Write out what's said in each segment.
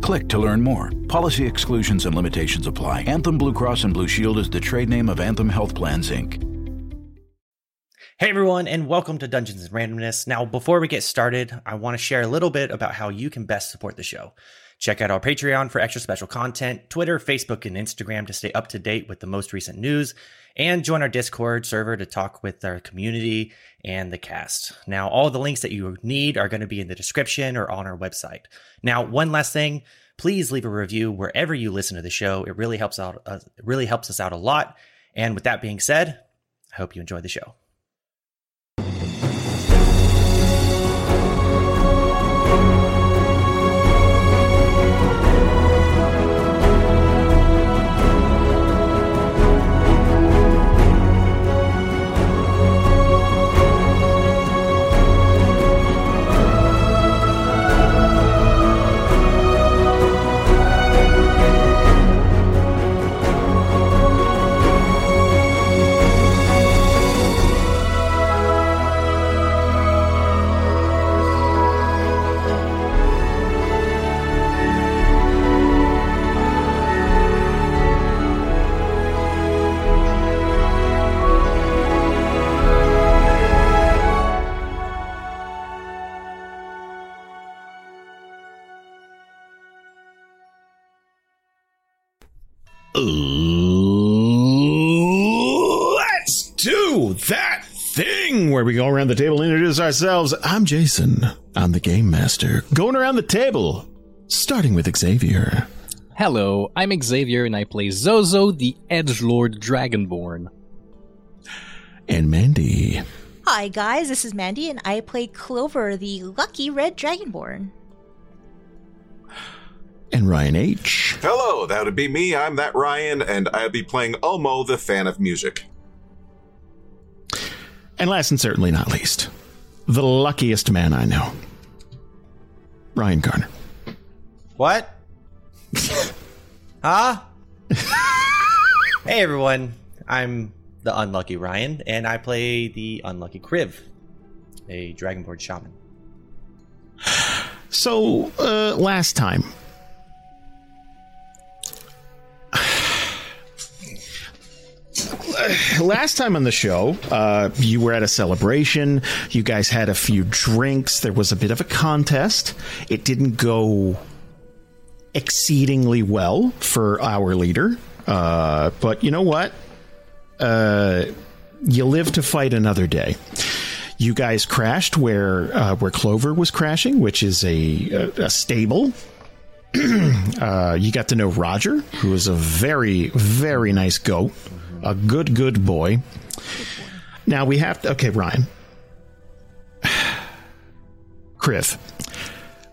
Click to learn more. Policy exclusions and limitations apply. Anthem Blue Cross and Blue Shield is the trade name of Anthem Health Plans, Inc. Hey everyone, and welcome to Dungeons and Randomness. Now, before we get started, I want to share a little bit about how you can best support the show. Check out our Patreon for extra special content, Twitter, Facebook, and Instagram to stay up to date with the most recent news, and join our Discord server to talk with our community and the cast. Now, all the links that you need are going to be in the description or on our website. Now, one last thing, please leave a review wherever you listen to the show. It really helps out. Uh, really helps us out a lot. And with that being said, I hope you enjoy the show. Let's do that thing where we go around the table and introduce ourselves. I'm Jason. I'm the game master. Going around the table, starting with Xavier. Hello, I'm Xavier and I play Zozo, the Edge Lord Dragonborn. And Mandy. Hi guys, this is Mandy and I play Clover, the lucky red dragonborn. And Ryan H. Hello, that would be me. I'm that Ryan, and I'll be playing Omo, the fan of music. And last and certainly not least, the luckiest man I know, Ryan Garner. What? huh? hey everyone, I'm the unlucky Ryan, and I play the unlucky Kriv, a Dragonborn shaman. So, uh, last time. Last time on the show, uh, you were at a celebration. You guys had a few drinks. There was a bit of a contest. It didn't go exceedingly well for our leader. Uh, but you know what? Uh, you live to fight another day. You guys crashed where uh, where Clover was crashing, which is a a, a stable. uh, you got to know Roger, who is a very very nice goat, a good good boy. Now we have to. Okay, Ryan, Kriv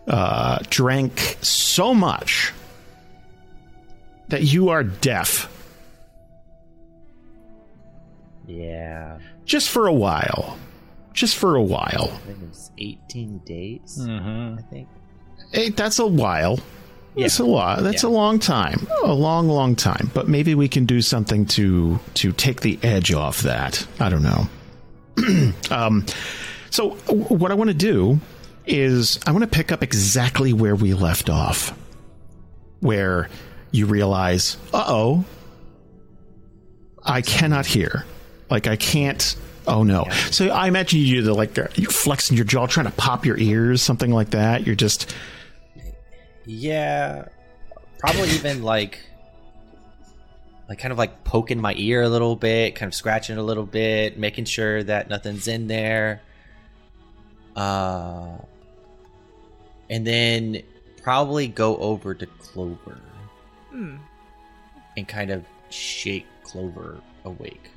uh, drank so much that you are deaf Yeah, just for a while. Just for a while. I think it was 18 days. Mm-hmm. I think. Hey, that's a while. That's a lot. That's Yeah. a long time. A long, long time. But maybe we can do something to to take the edge off that. I don't know. um, so what I want to do is I want to pick up exactly where we left off, where you realize, uh oh, I cannot hear. Like I can't. Oh no! So I imagine you do the like you're flexing your jaw, trying to pop your ears, something like that. You're just Yeah, probably even like, like kind of like poking my ear a little bit, kind of scratching a little bit, making sure that nothing's in there. Uh, and then probably go over to Clover Hmm. and kind of shake Clover awake.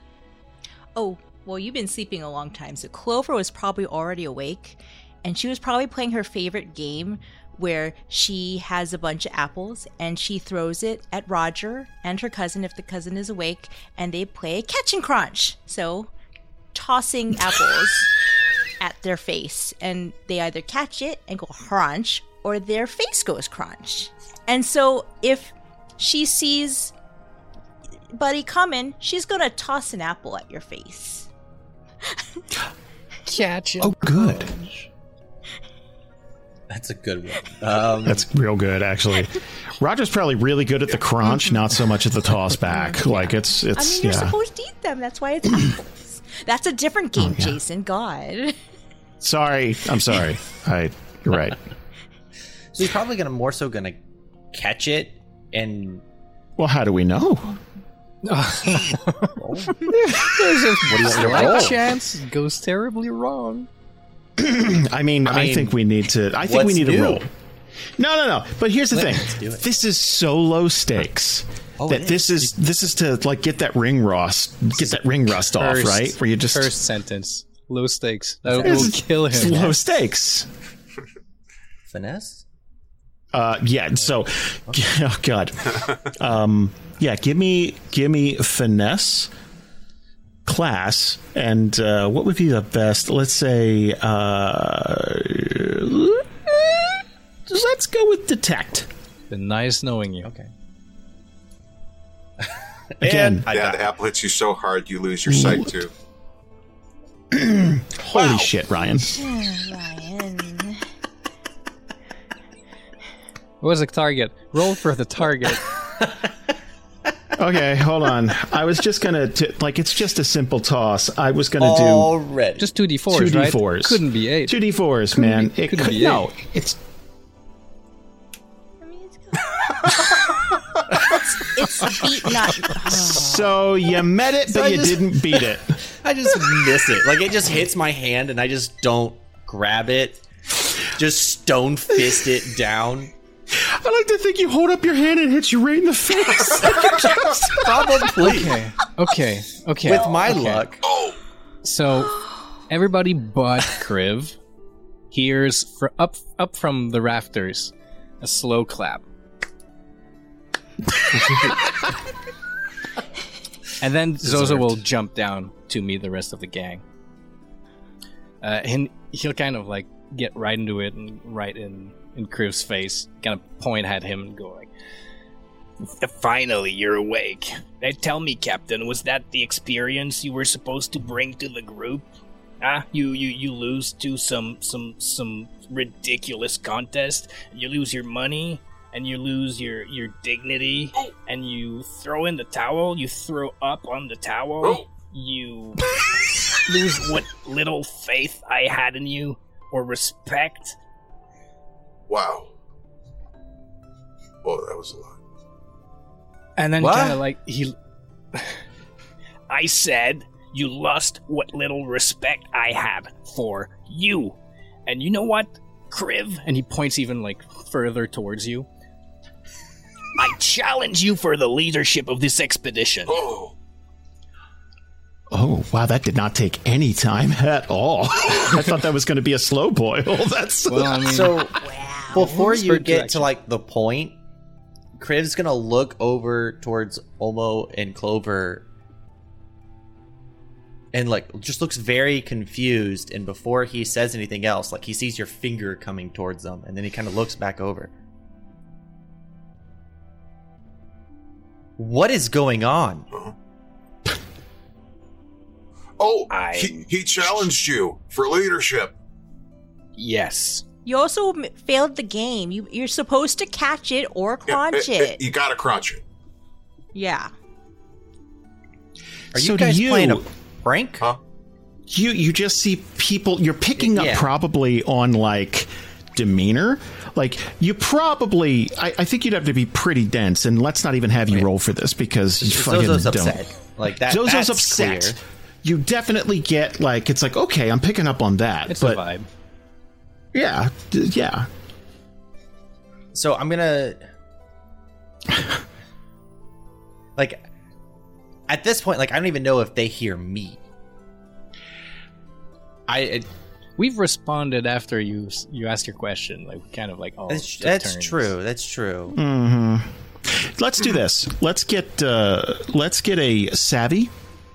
Oh, well, you've been sleeping a long time, so Clover was probably already awake, and she was probably playing her favorite game, where she has a bunch of apples and she throws it at Roger and her cousin if the cousin is awake, and they play catch and crunch. So, tossing apples at their face, and they either catch it and go crunch, or their face goes crunch. And so, if she sees Buddy coming, she's gonna toss an apple at your face. Catch it. Oh, good. That's a good one. Um, That's real good, actually. Roger's probably really good at the crunch, not so much at the toss back. Like it's it's. I it's mean, you're yeah. supposed to eat them. That's why it's apples. That's a different game, yeah. Jason. God. Sorry, I'm sorry. I you're right. so he's probably gonna more so gonna catch it and Well, how do we know? There's a slight roll? chance it goes terribly wrong. I mean, I, mean, think we need to. I think we need new? a roll. No, no, no. But here's the thing. This is so low stakes Oh, that this is this is to like get that ring rust, get that ring rust off, right? Where you just First sentence. Low stakes. That will is kill him. low stakes. finesse. Uh, yeah. So, oh god. Um, yeah. Give me, give me finesse, class, and uh, what would be the best? Let's say, uh, let's go with detect. Been nice knowing you. Okay. Again, And I yeah, the apple hits you so hard you lose your sight too. Holy Wow. shit, Ryan. Ryan. What was the target? Roll for the target. Okay, hold on. I was just gonna t- like it's just a simple toss. I was gonna do Already. Just two d fours. Two d fours. Couldn't be eight. Two d fours, man. be- it couldn't be no. eight. It's it's, it's beat not. so you met it, but I you just- didn't beat it. I just miss it. Like it just hits my hand and I just don't grab it. Just stone fist it down. I like to think you hold up your hand and hit you right in the face. Probably. Okay. Okay. Okay. With my Okay. luck. So everybody but Kriv hears fr- up up from the rafters a slow clap. and then Zozo will jump down to meet the rest of the gang. Uh, and he'll kind of like get right into it and right in in Kriv's face, kind of point at him and go like, Finally, you're awake. Now tell me, Captain, was that the experience you were supposed to bring to the group? Ah, you you you lose to some some some ridiculous contest. You lose your money and you lose your your dignity, and you throw in the towel. You throw up on the towel. You lose what little faith I had in you or respect. Wow. Whoa, that was a lot. and then kind of like he I said you lost what little respect I had for you. And you know what, Kriv? and he points even like further towards you. I challenge you for the leadership of this expedition. Oh, oh wow, that did not take any time at all. I thought that was going to be a slow boil. That's Well, I mean, So before you get direction. to like the point, Kriv's gonna look over towards Omo and Clover and like just looks very confused and before he says anything else, like he sees your finger coming towards them and then he kind of looks back over. What is going on? Oh, I- he, he challenged you for leadership. Yes. You also m- failed the game. You, you're supposed to catch it or Yeah, crunch eh, eh, it. You gotta crunch it. Yeah. Are you So do guys you- playing a prank? Huh? you you just see people you're picking up probably on like demeanor like you probably I, I think you'd have to be pretty dense and let's not even have you roll for this because you fucking Zozo's don't upset. Like that. Zozo's that's upset clear. You definitely get like it's like okay i'm picking up on that it's but a vibe. yeah d- yeah So I'm gonna like at this point, like I don't even know if they hear me. I it- we've responded after you you ask your question. Like we kind of like all. That's, that's true. That's true. hmm Let's do this. Let's get uh, let's get a savvy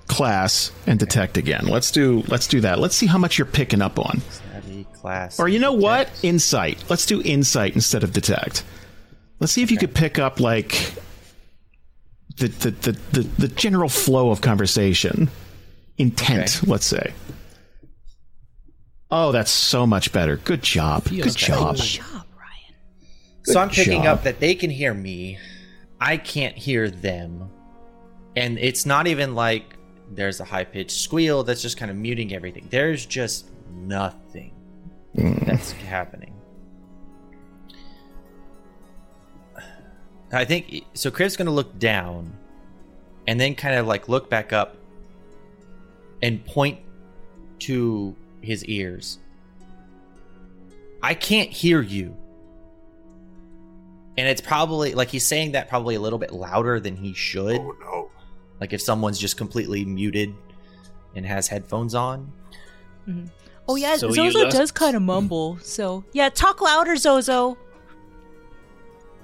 class and detect again. Let's do let's do that. Let's see how much you're picking up on. Savvy class. Or you know what? Insight. Let's do insight instead of detect. Let's see if you could pick up like the the, the, the, the general flow of conversation. Intent, Okay. let's say. Oh, that's so much better. Good job. Good job. Good job, Ryan. So I'm picking job. up that they can hear me. I can't hear them. And it's not even like there's a high pitched squeal that's just kind of muting everything. There's just nothing mm. that's happening. I think so. Kriv's going to look down and then kind of like look back up and point to his ears. I can't hear you. And it's probably like he's saying that probably a little bit louder than he should. Oh no. Like if someone's just completely muted and has headphones on. Oh yeah, So Zozo lost- does kind of mumble. So yeah, talk louder, Zozo.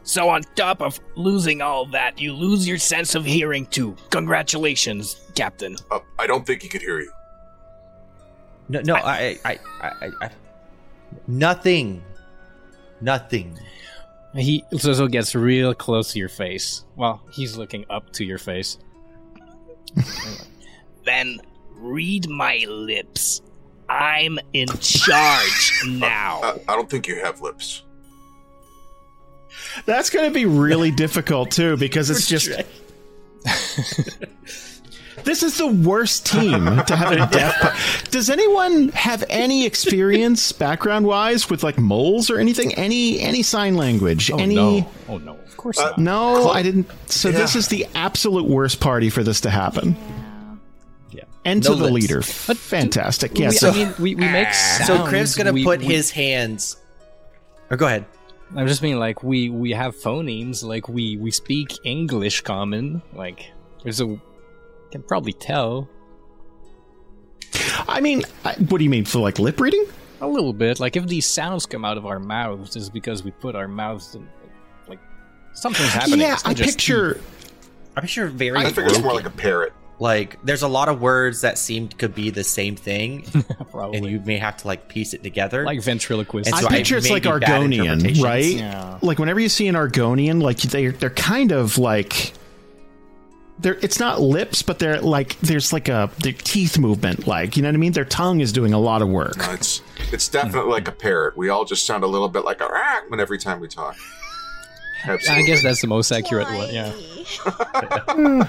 So on top of losing all that, you lose your sense of hearing too. Congratulations, Captain. Uh, I don't think he could hear you. No, no, I, I, I, I, I nothing, nothing. He Zozo gets real close to your face. Well, he's looking up to your face. Then read my lips. I'm in charge now. Uh, I don't think you have lips. That's going to be really difficult too because it's just This is the worst team to have a deaf. pu- Does anyone have any experience background wise with like moles or anything? Any any sign language? Oh any no! Oh no! Of course Uh, not. No, I didn't. So this is the absolute worst party for this to happen. Yeah. And No to the lips. leader. Fantastic. Yeah. we, so I mean, we, we make sounds. So Kriv's gonna put we- his hands. Or go ahead. I'm just mean like we we have phonemes. Like we we speak English common. Like there's a can probably tell I mean, I, what do you mean for like lip reading? a little bit. Like if these sounds come out of our mouths, is because we put our mouths in. Like something's happening. yeah, It's not I just- picture. I picture very. I figure it's more like a parrot. like there's a lot of words that seem could be the same thing, probably and you may have to like piece it together. like ventriloquist. And I so picture it's like Argonian, right? Yeah. Like whenever you see an Argonian, like they they're kind of like they're it's not lips, but they're like there's like a their teeth movement, like you know what I mean. Their tongue is doing a lot of work. No, it's it's definitely like a parrot. We all just sound a little bit like a rat when every time we talk. Absolutely. I guess that's the most accurate one. Yeah.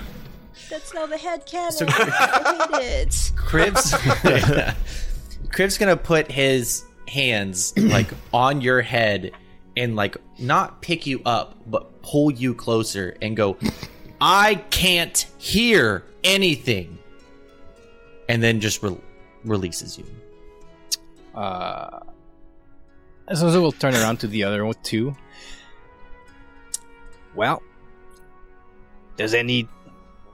That's not the head cannon. So- I hate it. Cribs. Kriv's gonna put his hands like on your head and like not pick you up, but pull you closer and go. I can't hear anything, and then just re- releases you. Uh, so, so we'll turn around to the other one too. Well, does any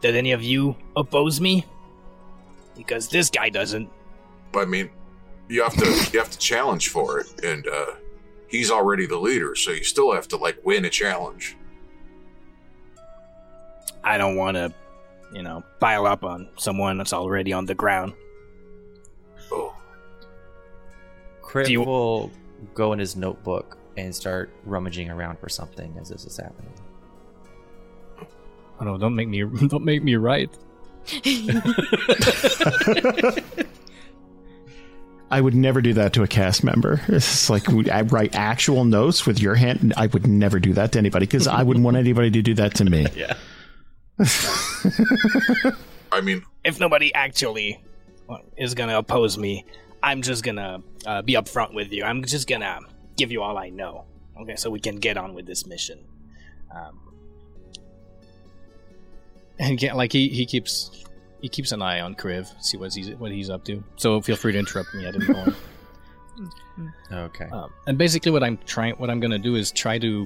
did any of you oppose me? Because this guy doesn't. But I mean, you have to you have to challenge for it, and uh, he's already the leader, so you still have to like win a challenge. I don't want to, you know, pile up on someone that's already on the ground. Oh, Kriv Do you- will go in his notebook and start rummaging around for something as this is happening. Oh no! Don't make me don't make me right. I would never do that to a cast member. It's like I write actual notes with your hand. I would never do that to anybody because I wouldn't want anybody to do that to me. Yeah. I mean, If nobody actually is gonna oppose me, I'm just gonna uh, be upfront with you. I'm just gonna give you all I know. Okay, so we can get on with this mission. Um, And again, like he, he keeps he keeps an eye on Kriv, see what he's what he's up to. So feel free to interrupt me at any point. Okay. Um, and basically, what I'm trying, what I'm gonna do is try to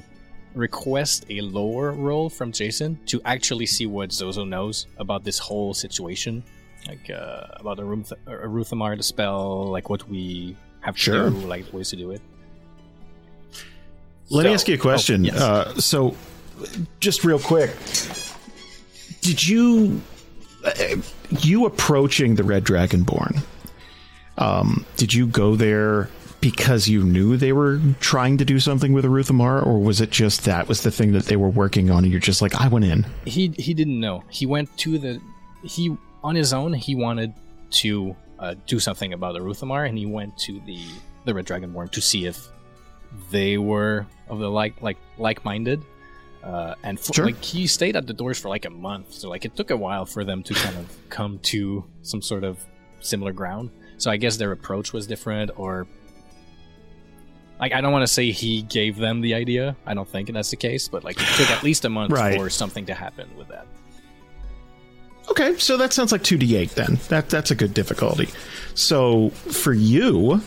request a lower roll from Jason to actually see what Zozo knows about this whole situation, like uh, about a Ruth, Ruthamar, the spell, like what we have to Sure. do like ways to do it. Let me ask you a question. oh, yes. uh, so, just real quick, did you uh, you approaching the Red Dragonborn? Um, did you go there because you knew they were trying to do something with Aruthamar, or was it just that was the thing that they were working on, and you're just like, I went in? He he didn't know. He went to the he on his own. He wanted to uh, do something about the Ruthamar, and he went to the the Red Dragonborn to see if they were of the like like like minded. Uh, and for, Sure. like he stayed at the doors for like a month, so like it took a while for them to kind of come to some sort of similar ground. So I guess their approach was different, or like I don't want to say he gave them the idea. I don't think that's the case, but like it took at least a month Right. for something to happen with that. Okay, so that sounds like two d eight then. That that's a good difficulty. So for you,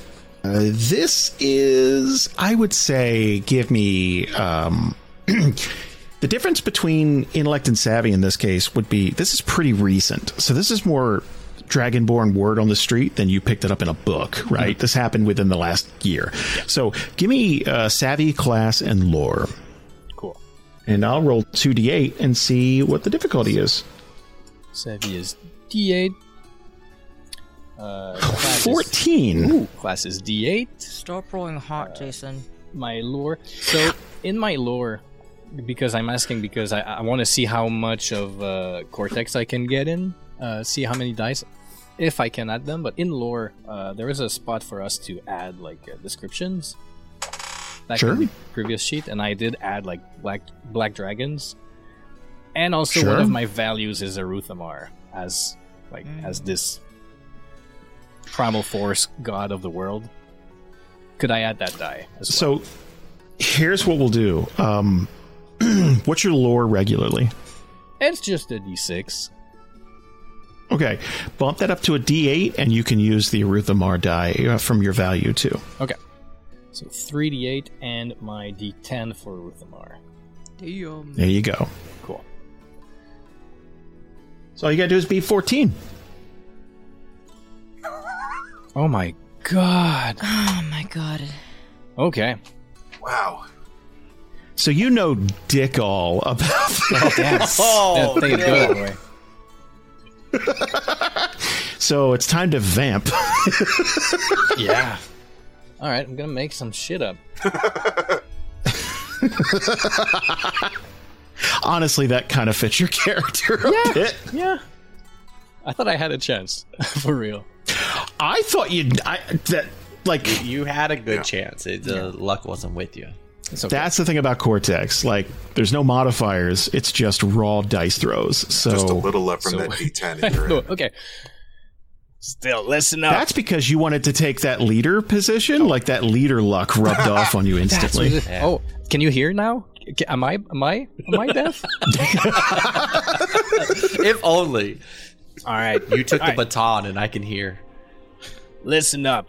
uh, this is I would say give me um, the difference between intellect and savvy in this case would be this is pretty recent. So this is more dragonborn word on the street than you picked it up in a book, right? This happened within the last year. So give me uh, savvy, class, and lore, Cool. and I'll roll two d eight and see what the difficulty is. Savvy is D8. Uh, class is- Fourteen. Ooh, class is D8. Stop rolling hot, Jason. My lore. So in my lore, because I'm asking because I, I want to see how much of uh, Cortex I can get in. Uh, see how many dice, if I can add them. But in lore, uh, there is a spot for us to add like uh, descriptions. Back Sure. in the previous sheet, and I did add like black black dragons, and also Sure. one of my values is Aruthamar as like as this primal force god of the world. Could I add that die as well? So here's what we'll do. Um, what's your lore regularly? It's just a d6. Okay, bump that up to a D8, and you can use the Aruthamar die uh, from your value too. Okay. So 3d8 and my d10 for Ruthamar. Damn. There you go. Cool. So all you gotta do is beat 14. Oh my god. Oh my god. Okay. Wow. So you know dick all about Oh, damn. Oh, that thing go that way. So it's time to vamp. Yeah. All right, I'm gonna make some shit up. Honestly, that kind of fits your character a bit. Yeah. I thought I had a chance, for real. I thought you'd I, that like You had a good Yeah. chance. It, the luck wasn't with you. It's okay. that's the thing about Cortex. Like, there's no modifiers. It's just raw dice throws. So Just a little left from so- that D10 in your okay. Still, listen up. That's because you wanted to take that leader position, oh. like that leader luck rubbed off on you instantly. it- Oh, can you hear now? Am I am I am I deaf? if only All right, you took the All right. baton and I can hear. listen up.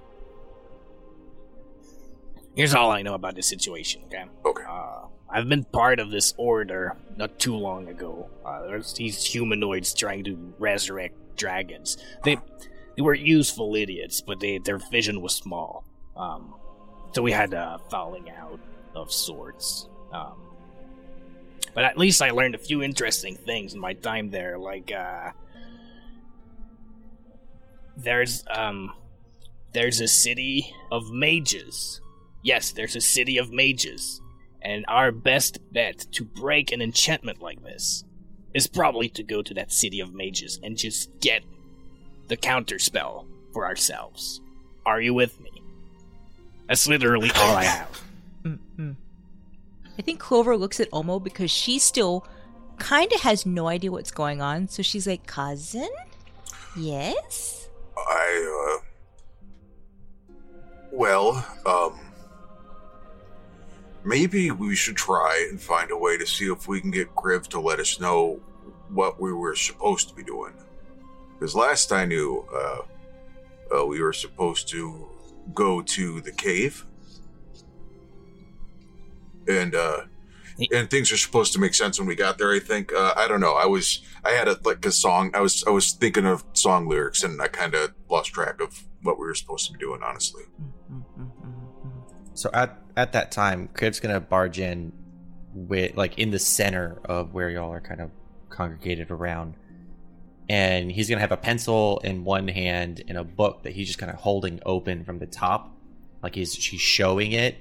Here's all I know about this situation, okay? Okay. Uh, I've been part of this order not too long ago. Uh, there's these humanoids trying to resurrect dragons. They they were useful idiots, but they their vision was small. Um, so we had a falling out of sorts. Um, but at least I learned a few interesting things in my time there, like uh, there's um there's a city of mages. Yes, there's a city of mages. And our best bet to break an enchantment like this is probably to go to that city of mages and just get the counter spell for ourselves. Are you with me? That's literally all I have. Mm-mm. I think Clover looks at Omo because she still kind of has no idea what's going on. So she's like, cousin? Yes? I, uh. Well, um. Maybe we should try and find a way to see if we can get Kriv to let us know what we were supposed to be doing. Because last I knew, uh, uh, we were supposed to go to the cave. And, uh, and things are supposed to make sense when we got there. I think. Uh, I don't know. I was. I had a like a song. I was. I was thinking of song lyrics, and I kind of lost track of what we were supposed to be doing, honestly. So at at that time, Kriv's gonna barge in with like in the center of where y'all are kind of congregated around. And he's gonna have a pencil in one hand and a book that he's just kind of holding open from the top. Like he's she's showing it.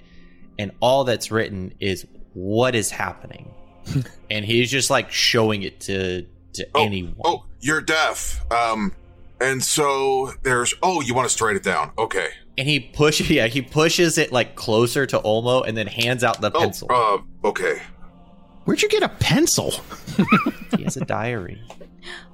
And all that's written is what is happening. and he's just like showing it to to Oh, anyone. oh, you're deaf. Um, and so there's. Oh, you want us to write it down? Okay. And he pushes yeah, he pushes it like closer to Omo and then hands out the Oh, pencil. uh, okay. Where'd you get a pencil? He has a diary.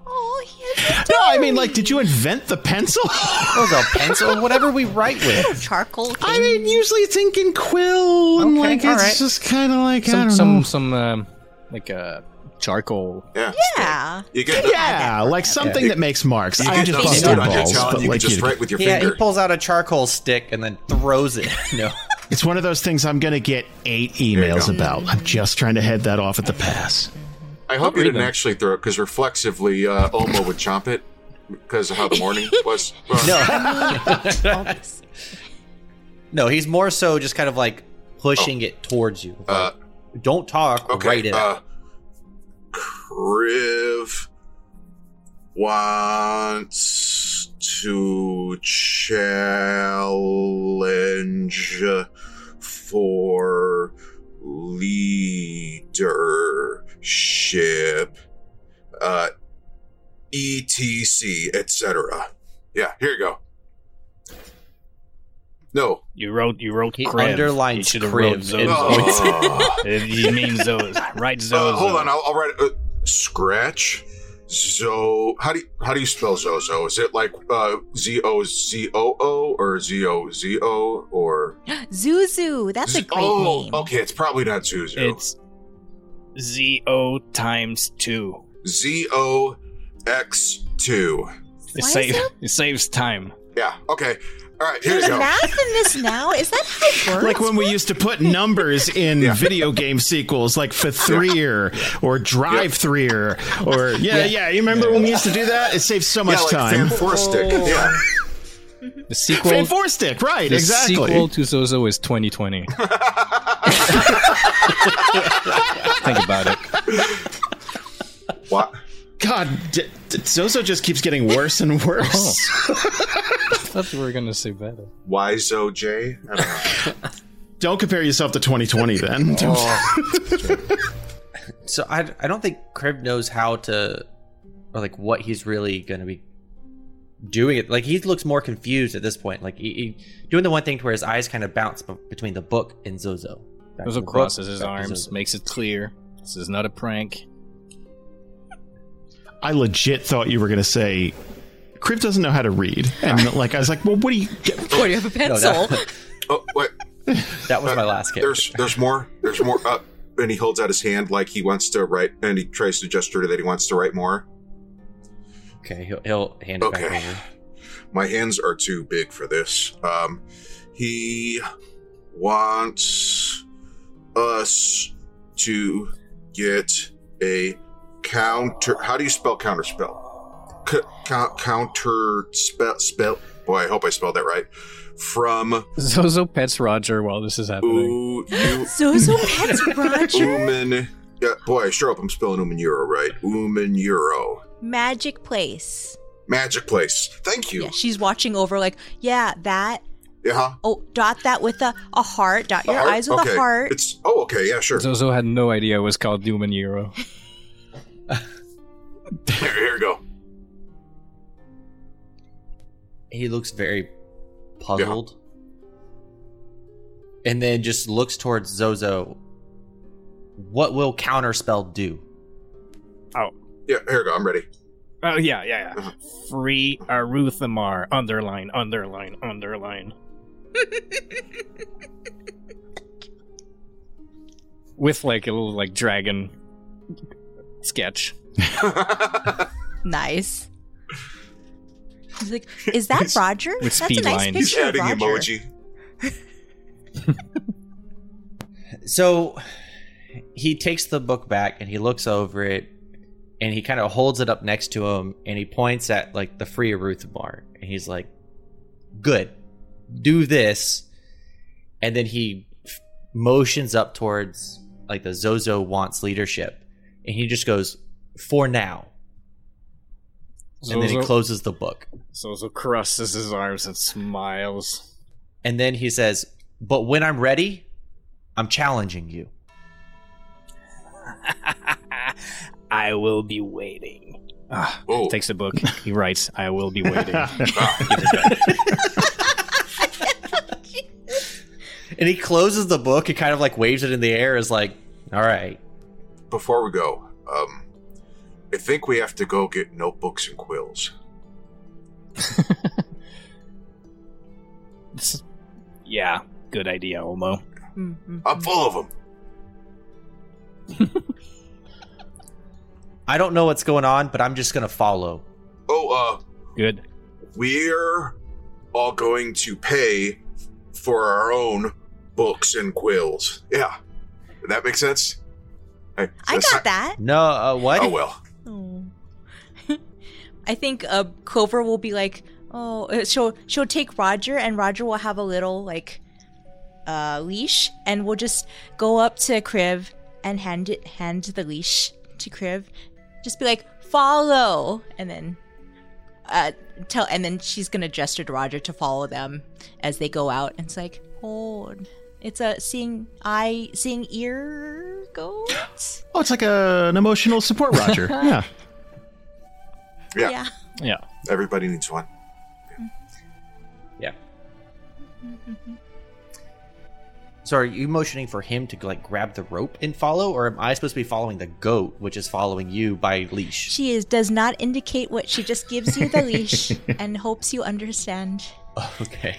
Oh, yes. No, I mean, like, did you invent the pencil? Oh, the pencil, whatever we write with. Charcoal. I mean, usually it's ink and quill, and Okay, like it's alright. just kind of like I Some don't some know. some um, like a charcoal. Yeah. yeah. You get. The, Yeah, like something that makes marks. You I get just those busted on balls, talent. but You like can just write with your Yeah, he pulls out a charcoal stick and then throws it. no. it's one of those things I'm going to get eight emails about. I'm just trying to head that off at the pass. I hope you didn't them. actually throw it because reflexively, uh, Omo would chomp it because of how the morning was. Well, No. No, he's more so just kind of like pushing it towards you. Uh, Don't talk, Okay. write it uh, out. Kriv wants to challenge for leadership, uh, etc., etc. Yeah, here you go. No. You wrote you wrote He Kriv. underlines You should have wrote Kriv Zozo. Oh. It- you mean Zozo. Write Zozo. Uh, hold on, I'll, I'll write it. Uh, scratch. Zo. How do you, how do you spell Zozo? Is it like uh, Z O Z O O or Z O Z O or? Zuzu. That's a Z- great oh, name. okay. It's probably not Zuzu. It's Z O times two. Z O X two. It, Why save, it- it saves time. Yeah. Okay. All right. Here There's you go. math in this now. Is that how it works? Like when we used to put numbers in Yeah. video game sequels, like Fathreer or Drive Threer, or yeah, yeah, You remember when we used to do that? It saves so much yeah, like time. Fan Four Stick. Yeah. The sequel. Fan Four Stick, right? the exactly. sequel to Zozo is 2020. Think about it. What? God, d- d- Zozo just keeps getting worse and worse. I oh. thought you were gonna say better. Y Zo J. I don't. Don't compare yourself to 2020, then. So I, I don't think Kriv knows how to, or like what he's really going to be doing it. Like he looks more confused at this point. Like he, he doing the one thing to where his eyes kind of bounce b- between the book and Zozo. Back Zozo the book, crosses his arms, makes it clear this is not a prank. I legit thought you were going to say, Kriv doesn't know how to read. And like, I was like, well, what do you. What, do you have a No, pencil? that, Oh wait. that was my last character. There's there's more. There's more. Uh, and he holds out his hand like he wants to write, and he tries to gesture that he wants to write more. Okay, he'll, he'll hand it back over. My hands are too big for this. Um, he wants us to get a counter. How do you spell counterspell? C- count, counter spell spell. Boy, I hope I spelled that right. From Zozo pets Roger while this is happening. ooh, you Zozo pets Roger. Uman. Yeah, boy, I sure hope I'm spelling Uman Euro right. Uman Euro. Magic place. Magic place. Thank you. Yeah, she's watching over like, yeah, that. Yeah. huh? Oh, dot that with a, a heart. Dot your heart? eyes with okay. a heart. It's oh okay, yeah, sure. Zozo had no idea it was called Doom Euro. Here, here we go. He looks very puzzled. And then just looks towards Zozo. What will counterspell do? Oh. Yeah, here we go. I'm ready. Oh yeah, yeah, Uh-huh. yeah. Free Aruthamar. Underline, underline, underline. With like a little like dragon sketch. nice. He's like, is that Roger? With That's a speed nice lines. He's picture of Roger. emoji. So he takes the book back and he looks over it and he kind of holds it up next to him and he points at like the free Aruthamar and he's like, good. Do this. And then he f- motions up towards like the Zozo wants leadership. And he just goes, for now. And then he closes the book. Zozo crosses his arms and smiles. And then he says, But when I'm ready, I'm challenging you. I will be waiting. Ah, Oh. takes the book. He writes, "I will be waiting." And he closes the book and kind of like waves it in the air as like, all right. Before we go, um, I think we have to go get notebooks and quills. This is- Yeah, good idea, Omo. Mhm. I'm full of them. I don't know what's going on, but I'm just gonna follow. Oh, uh, good. we're all going to pay for our own books and quills. Yeah. Did that make sense? Hey, I that's got not- that. No, uh, what? Oh, well. I think uh, Clover will be like, oh, uh, she'll she'll take Roger, and Roger will have a little like uh, leash, and we'll just go up to Kriv and hand it hand the leash to Kriv. Just be like, follow, and then uh, tell, and then she's gonna gesture to Roger to follow them as they go out. And it's like, hold. It's a seeing eye, seeing ear goat. Oh, it's like a, an emotional support Roger. yeah. Yeah. yeah. Yeah. Everybody needs one. Yeah. So are you motioning for him to like grab the rope and follow, or am I supposed to be following the goat, which is following you by leash? She is does not indicate what she just gives you the leash and hopes you understand. Okay.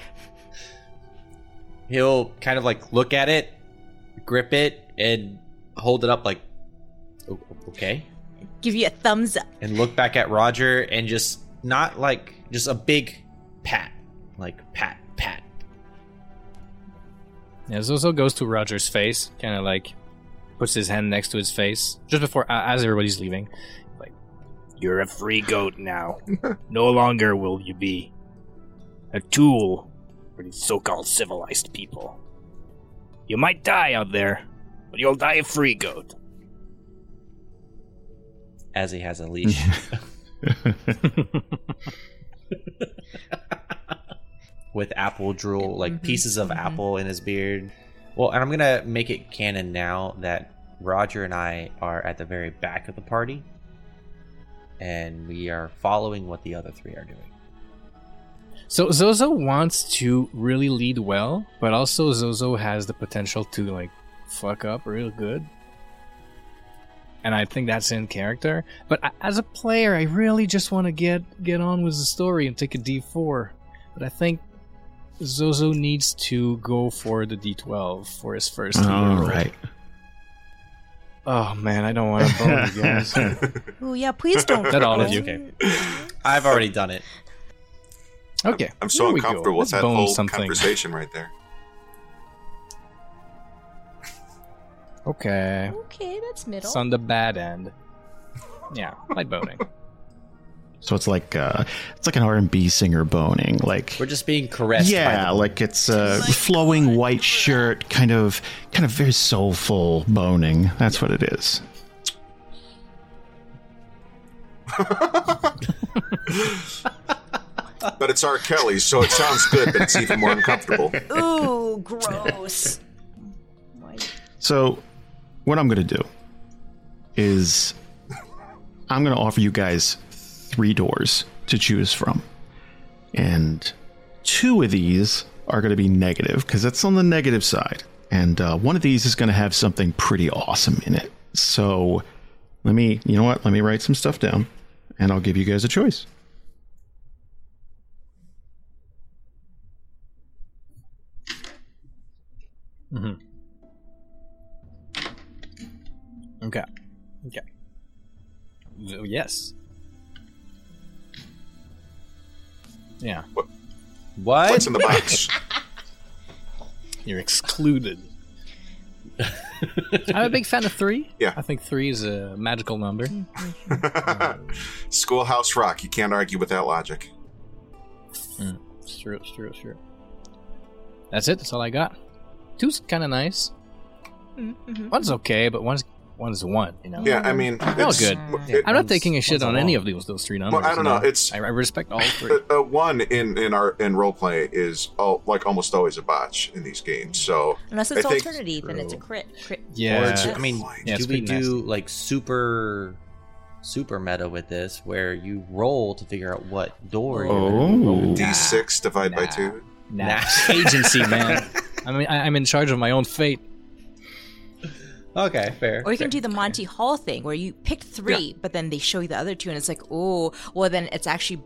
He'll kind of like look at it, grip it, and hold it up like, okay, Give you a thumbs up. and look back at Roger and just not like just a big pat, like pat, pat. Yeah. Zozo goes to Roger's face, kind of like puts his hand next to his face just before, uh, as everybody's leaving. Like, You're a free goat now. no longer will you be a tool for these so-called civilized people. You might die out there, but you'll die a free goat. As he has a leash. with apple drool, like Mhm, pieces of mhm. apple in his beard. Well, and I'm gonna make it canon now that Roger and I are at the very back of the party, and we are following what the other three are doing. So Zozo wants to really lead well, but also Zozo has the potential to like fuck up real good. And I think that's in character. But a- as a player, I really just want to get get on with the story and take a D4. But I think Zozo needs to go for the D12 for his first oh, All roll. right. Oh man, I don't want to bone you guys. Oh yeah, please don't. Not all of you. Okay. I've already done it. Okay, I'm so here we go. uncomfortable with Let's that bone whole something. conversation right there. Okay, Okay, that's middle. it's on the bad end. Yeah, like boning. So it's like uh, it's like an R and B singer boning, like We're just being caressed. by yeah, the- like it's a flowing white shirt, kind of kind of very soulful boning. That's what it is. But it's R. Kelly, so it sounds good, but it's even more uncomfortable. Ooh, gross. So, what I'm going to do is I'm going to offer you guys three doors to choose from. And two of these are going to be negative because it's on the negative side. And uh, one of these is going to have something pretty awesome in it. So, let me, you know what? Let me write some stuff down and I'll give you guys a choice. Mm-hmm. Okay. Okay. V- Yes. Yeah, what? What's in the box? you're excluded. I'm a big fan of three. Yeah. I think three is a magical number. Schoolhouse Rock. You can't argue with that logic. It's true. It's true. It's true. That's it. That's all I got. Two's kind of nice. Mm-hmm. One's okay, but one's one's one. You know. Yeah, I mean, They're all it's- good. it- I'm not taking a shit on any of those those three numbers. Well, I don't you know, it's- I, I respect all three. uh, uh, one in in our in role play is all, like almost always a botch in these games. So Unless it's I think- alternative and it's a crit. crit. Yeah. Or do- I mean, Yeah, it's do we pretty do like super super meta with this where you roll to figure out what door you're gonna Oh. D six divided by two. Nah. Nah. agency, man. I mean, I, I'm in charge of my own fate. Okay, fair. Or you can do the fair. Monty Hall thing where you pick three, but then they show you the other two, and it's like, oh, well, then it's actually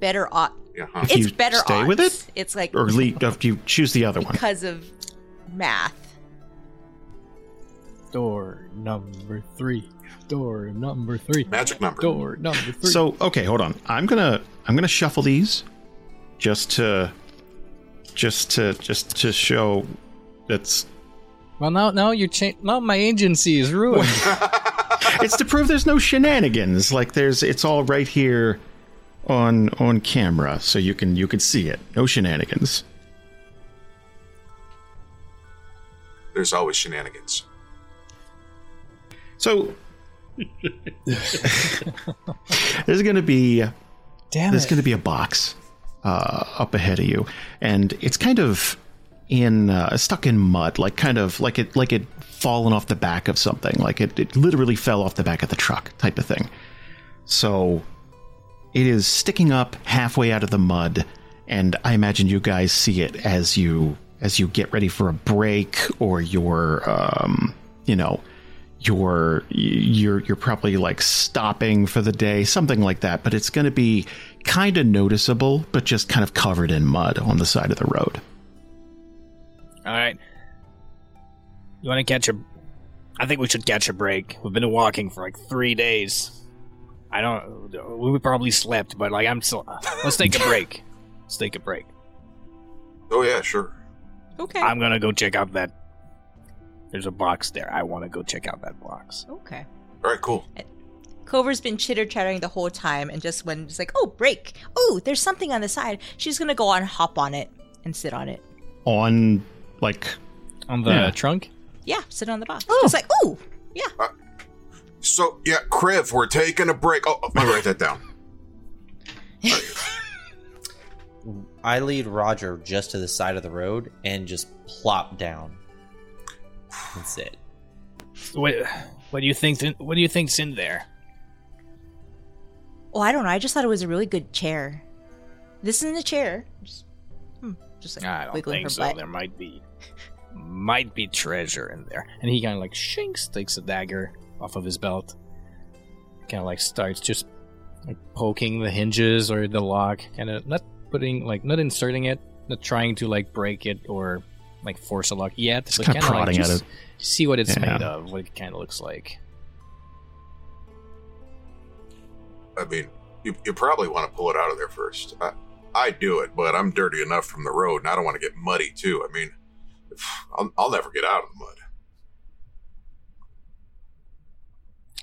better. Odd. Yeah. Huh. It's you better. stay odds. with it? It's like Or le- if you choose the other one. because of math. Door number three. Door number three. Magic number. Door number three. So okay, hold on. I'm gonna I'm gonna shuffle these just to just to just to show that's well, now now you change. Now my agency is ruined. it's to prove there's no shenanigans. Like there's it's all right here on on camera, so you can you can see it. No shenanigans. There's always shenanigans. So there's gonna be Damn there's it. going to be a box uh, up ahead of you, and it's kind of in uh, stuck in mud, like kind of like it like it fallen off the back of something, like it, it literally fell off the back of the truck, type of thing. So it is sticking up halfway out of the mud, and I imagine you guys see it as you as you get ready for a break or you're um, you know you're you're you're probably like stopping for the day something like that but it's going to be kind of noticeable but just kind of covered in mud on the side of the road All right. You want to catch a? I think we should catch a break. We've been walking for like three days. I don't. We probably slept, but like I'm still. Let's take a break. Let's take a break. Oh yeah, sure. Okay. I'm gonna go check out that. There's a box there. I want to go check out that box. okay. All right, cool. Eh, Clover's been chitter chattering the whole time, and just when it's like, oh, break. Oh, there's something on the side. She's gonna go on, hop on it, and sit on it. on like on the Yeah. trunk. Yeah, sit on the box. Just like, oh, yeah. So yeah, Kriv, we're taking a break. Oh, let me write that down. I lead Roger just to the side of the road and just plop down That's it. What? What do you think? What do you think's in there? Oh, I don't know. I just thought it was a really good chair. This isn't a chair. Just, hmm, just like I don't wiggling think her so. butt. There might be, might be treasure in there. And he kind of like shinks, takes a dagger off of his belt, kind of like starts just like poking the hinges or the lock, kind of not putting like not inserting it, not trying to like break it or like force a lock yet, Just kinda kinda, like, prodding at just it. see what it's Yeah. made of, what it kind of looks like. I mean, you, you probably want to pull it out of there first. I, I do it, but I'm dirty enough from the road, and I don't want to get muddy too. I mean, I'll, I'll never get out of the mud.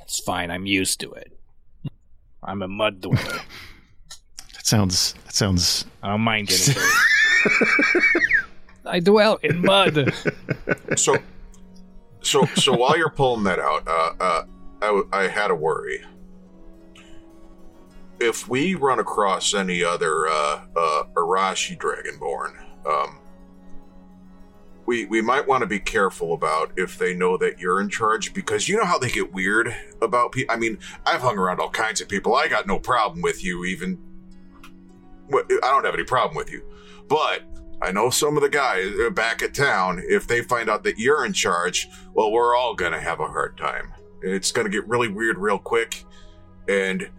It's fine. I'm used to it. I'm a mud dweller. that sounds that sounds I don't mind getting dirty. I dwell in mud. So, so, so while you're pulling that out, uh, uh, I, I had a worry. If we run across any other uh, uh, Arashi Dragonborn, um, we we might want to be careful about if they know that you're in charge because you know how they get weird about people. I mean, I've hung around all kinds of people. I got no problem with you, even. I don't have any problem with you, but I know some of the guys uh, back at town. If they find out that you're in charge, well, we're all gonna have a hard time. It's gonna get really weird real quick, and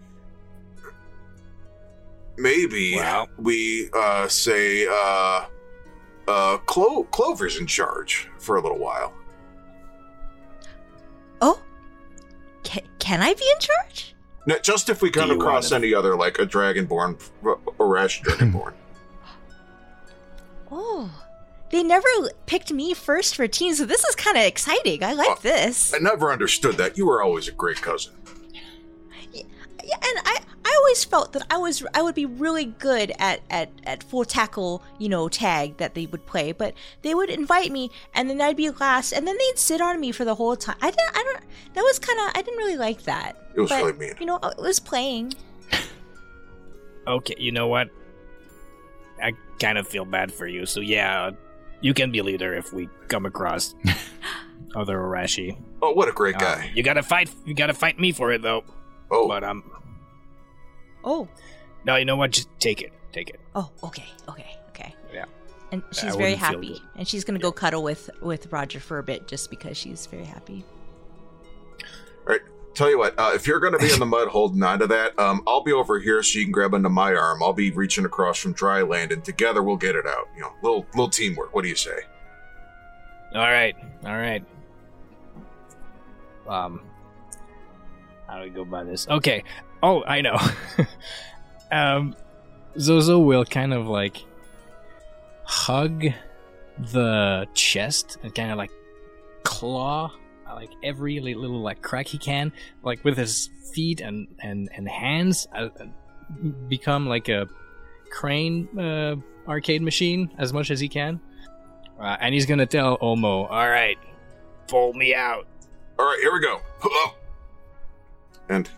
maybe Well. we uh, say uh, uh, Clo- Clover's in charge for a little while. Oh, can, can I be in charge? Now, just if we come across wanna- any other like a dragonborn or rash dragonborn. Oh, they never picked me first for teams, so this is kind of exciting. I like Well, this. I never understood that. You were always a great cousin. Yeah, and I, I always felt that I was I would be really good at at at full tackle, you know, tag that they would play, but they would invite me and then I'd be last and then they'd sit on me for the whole time. I didn't I don't that was kind of I didn't really like that. It was but, really mean. You know, it was playing. Okay, you know what? I kind of feel bad for you. So yeah, you can be leader if we come across other Arashi. Oh, what a great Um, guy. you gotta fight. You gotta fight me for it though. Oh, But um, Oh. no, you know what? Just take it. Take it. Oh, okay. Okay. Okay. Yeah. And I she's very happy. And she's going to go cuddle with with Roger for a bit just because she's very happy. all right. Tell you what, uh, if you're going to be in the mud holding on to that, um, I'll be over here so you can grab onto my arm. I'll be reaching across from dry land, and together we'll get it out. You know, little little teamwork. What do you say? All right. All right. Um, how do we go by this? Okay. Oh, I know. um, Zozo will kind of like hug the chest and kind of like claw like every little like crack he can, like with his feet and and and hands, uh, uh, become like a crane uh, arcade machine as much as he can. Uh, and he's gonna tell Omo, "All right, pull me out." All right, here we go. Hello. And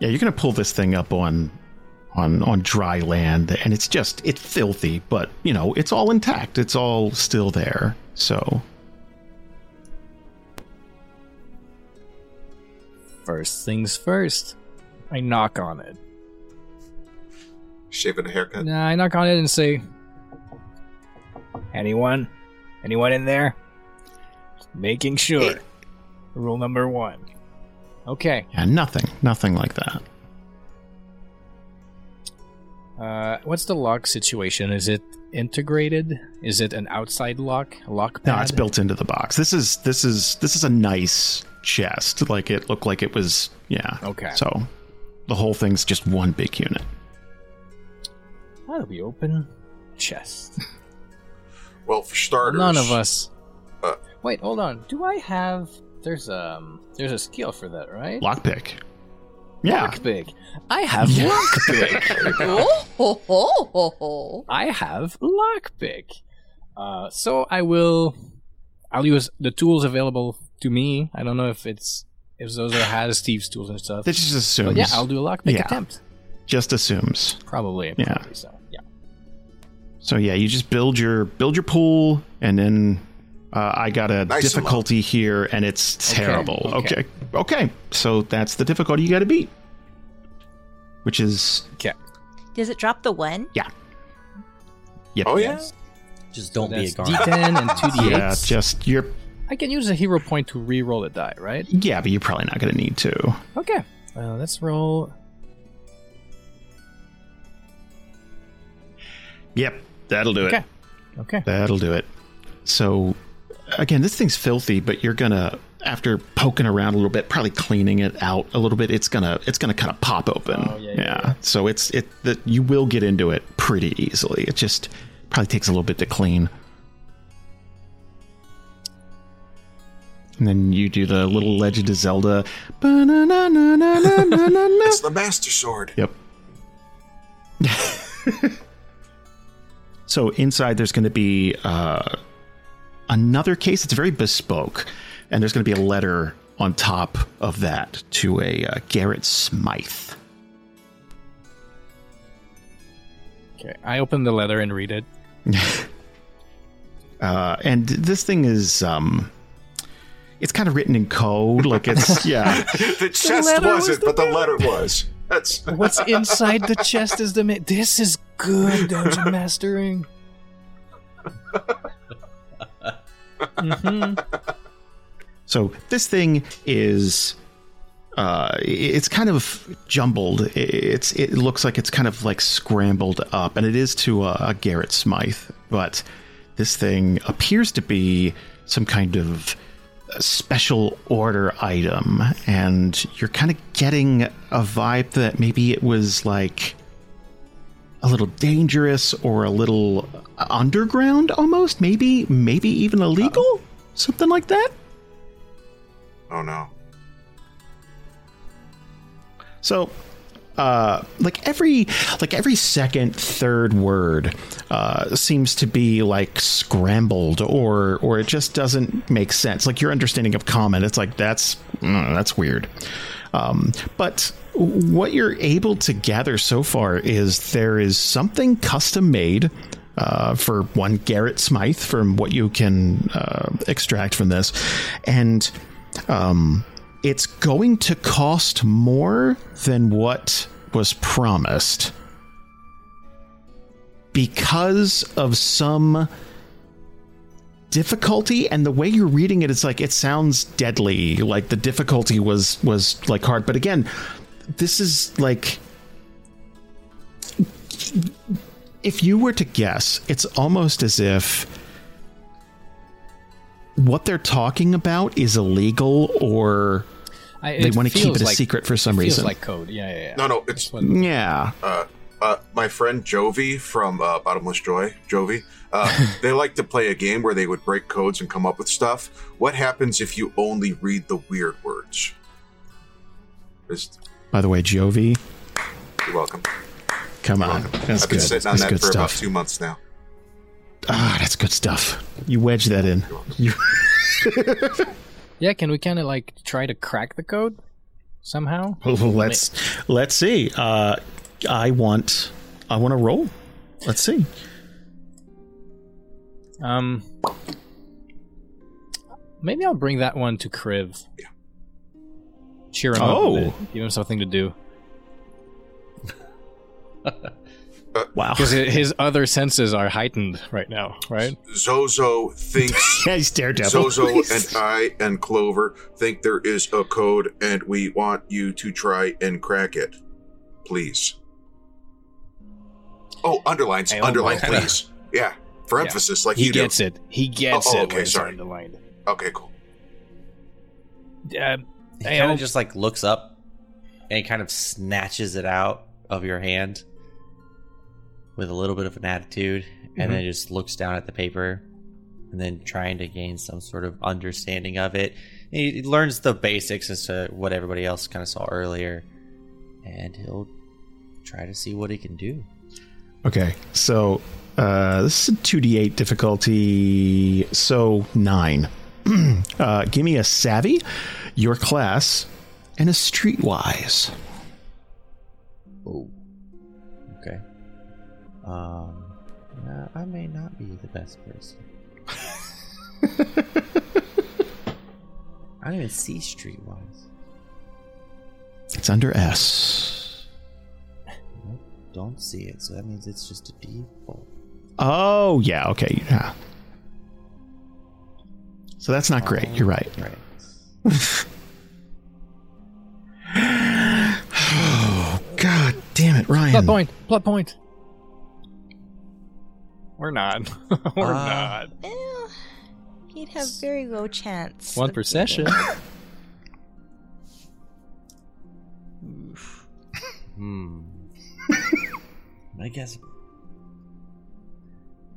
Yeah, you're gonna pull this thing up on on on dry land, and it's just it's filthy, but you know it's all intact. It's all still there. So First things first. I knock on it. shave it a haircut. Nah, I knock on it and say, Anyone? Anyone in there? Making sure. Rule number one. "Okay, yeah, nothing, nothing like that. uh, what's the lock situation? Is it integrated? Is it an outside lock? A lock No, it's built into the box. This is this is this is a nice chest. Like it looked like it was yeah. Okay. So the whole thing's just one big unit. How do we open chest? Well, for starters, None of us. Uh, Wait, hold on. Do I have? There's um, there's a skill for that, right? Lockpick. Yeah. Lockpick. I have Yeah. lockpick. oh, ho, ho, ho, ho. I have lockpick. Uh, so I will. I'll use the tools available to me. I don't know if it's if Zozo has thieves' tools and stuff. This just assumes. But yeah, I'll do a lockpick Yeah. attempt. Just assumes. Probably. Yeah. So. Yeah. So yeah, you just build your build your pool, and then uh, I got a Nice and difficulty here, and it's terrible. okay. Okay. okay, So that's the difficulty you got to beat, which is Okay. Does it drop the one? yeah. Yep. Oh yeah. Just don't be a That's garment. D10 and two D8s. Yeah, just you're. I can use a hero point to re-roll a die, right? Yeah, but you're probably not going to need to. Okay. Uh, let's roll. Yep, that'll do it. Okay. Okay. That'll do it. So, again, this thing's filthy, but you're gonna after poking around a little bit, probably cleaning it out a little bit. It's gonna it's gonna kind of pop open. Oh, yeah, yeah, yeah. So it's it that you will get into it pretty easily. It just probably takes a little bit to clean. And then you do the little Legend of Zelda. It's the Master Sword. Yep. so inside there's going to be uh, another case. It's very bespoke, and there's going to be a letter on top of that to a uh, Garrett Smythe. Okay. I open the letter and read it. Uh, and this thing is um, it's kind of written in code, like it's yeah. the chest letter was wasn't, the but the letter was. That's What's inside the chest is the. Ma- this is good dungeon mastering. Hmm So this thing is uh it's kind of jumbled. It's it looks like it's kind of like scrambled up and it is to a, a garrett smythe but this thing appears to be some kind of special order item and you're kind of getting a vibe that maybe it was like a little dangerous or a little underground almost? Maybe maybe even illegal? Something like that? Oh no. So, uh, like every like every second third word uh, seems to be like scrambled or or it just doesn't make sense. Like your understanding of common it's like that's mm, that's weird. Um, but what you're able to gather so far is there is something custom made uh, for one Garrett Smythe from what you can uh, extract from this. And um, it's going to cost more than what was promised because of some difficulty. And the way you're reading it it's like it sounds deadly like the difficulty was was like hard. But again this is like if you were to guess it's almost as if what they're talking about is illegal or I, they want to keep it a like- secret for some it feels reason. like code. Yeah, yeah, yeah. No, no, it's That's what- yeah. uh, uh, my friend Jovi from uh, Bottomless Joy, Jovi, uh, they like to play a game where they would break codes and come up with stuff. What happens if you only read the weird words? Just, By the way, Jovi, you're welcome. come on. That's I've been good. sitting on That's that good for about stuff. two months now. Ah, that's good stuff. You wedge that in. You, Yeah, can we kind of like try to crack the code somehow? let's let's see. Uh, I want I want to roll. Let's see. Um, maybe I'll bring that one to Kriv. Yeah. Cheer him Oh. up. a bit. Give him something to do. Wow. Because his other senses are heightened right now, right? Zozo thinks yeah, he's daredevil. Zozo and I and Clover think there is a code, and we want you to try and crack it, please. Oh, underlines, Hey, underline, oh, boy. please. Yeah, for Yeah. emphasis, like He you gets do. it. He gets Oh, oh, it. okay, sorry. underlined. Okay, cool. Uh, He kind of just like looks up and he kind of snatches it out of your hand with a little bit of an attitude and then just looks down at the paper and then trying to gain some sort of understanding of it. He learns the basics as to what everybody else kind of saw earlier and he'll try to see what he can do. Okay, so uh, this is a two d eight difficulty. So nine. uh, give me a savvy, your class, and a streetwise. Oh. Okay. Um, nah, I may not be the best person. I don't even see Streetwise. It's under S. Nope, don't see it, so that means it's just a default. Oh yeah, okay, yeah. So that's not great. You're right. Right. Oh God damn it, Ryan. Blood point. Blood point. We're not. We're Uh, not. Eh, he'd have very low chance. One of per session. Hmm. I guess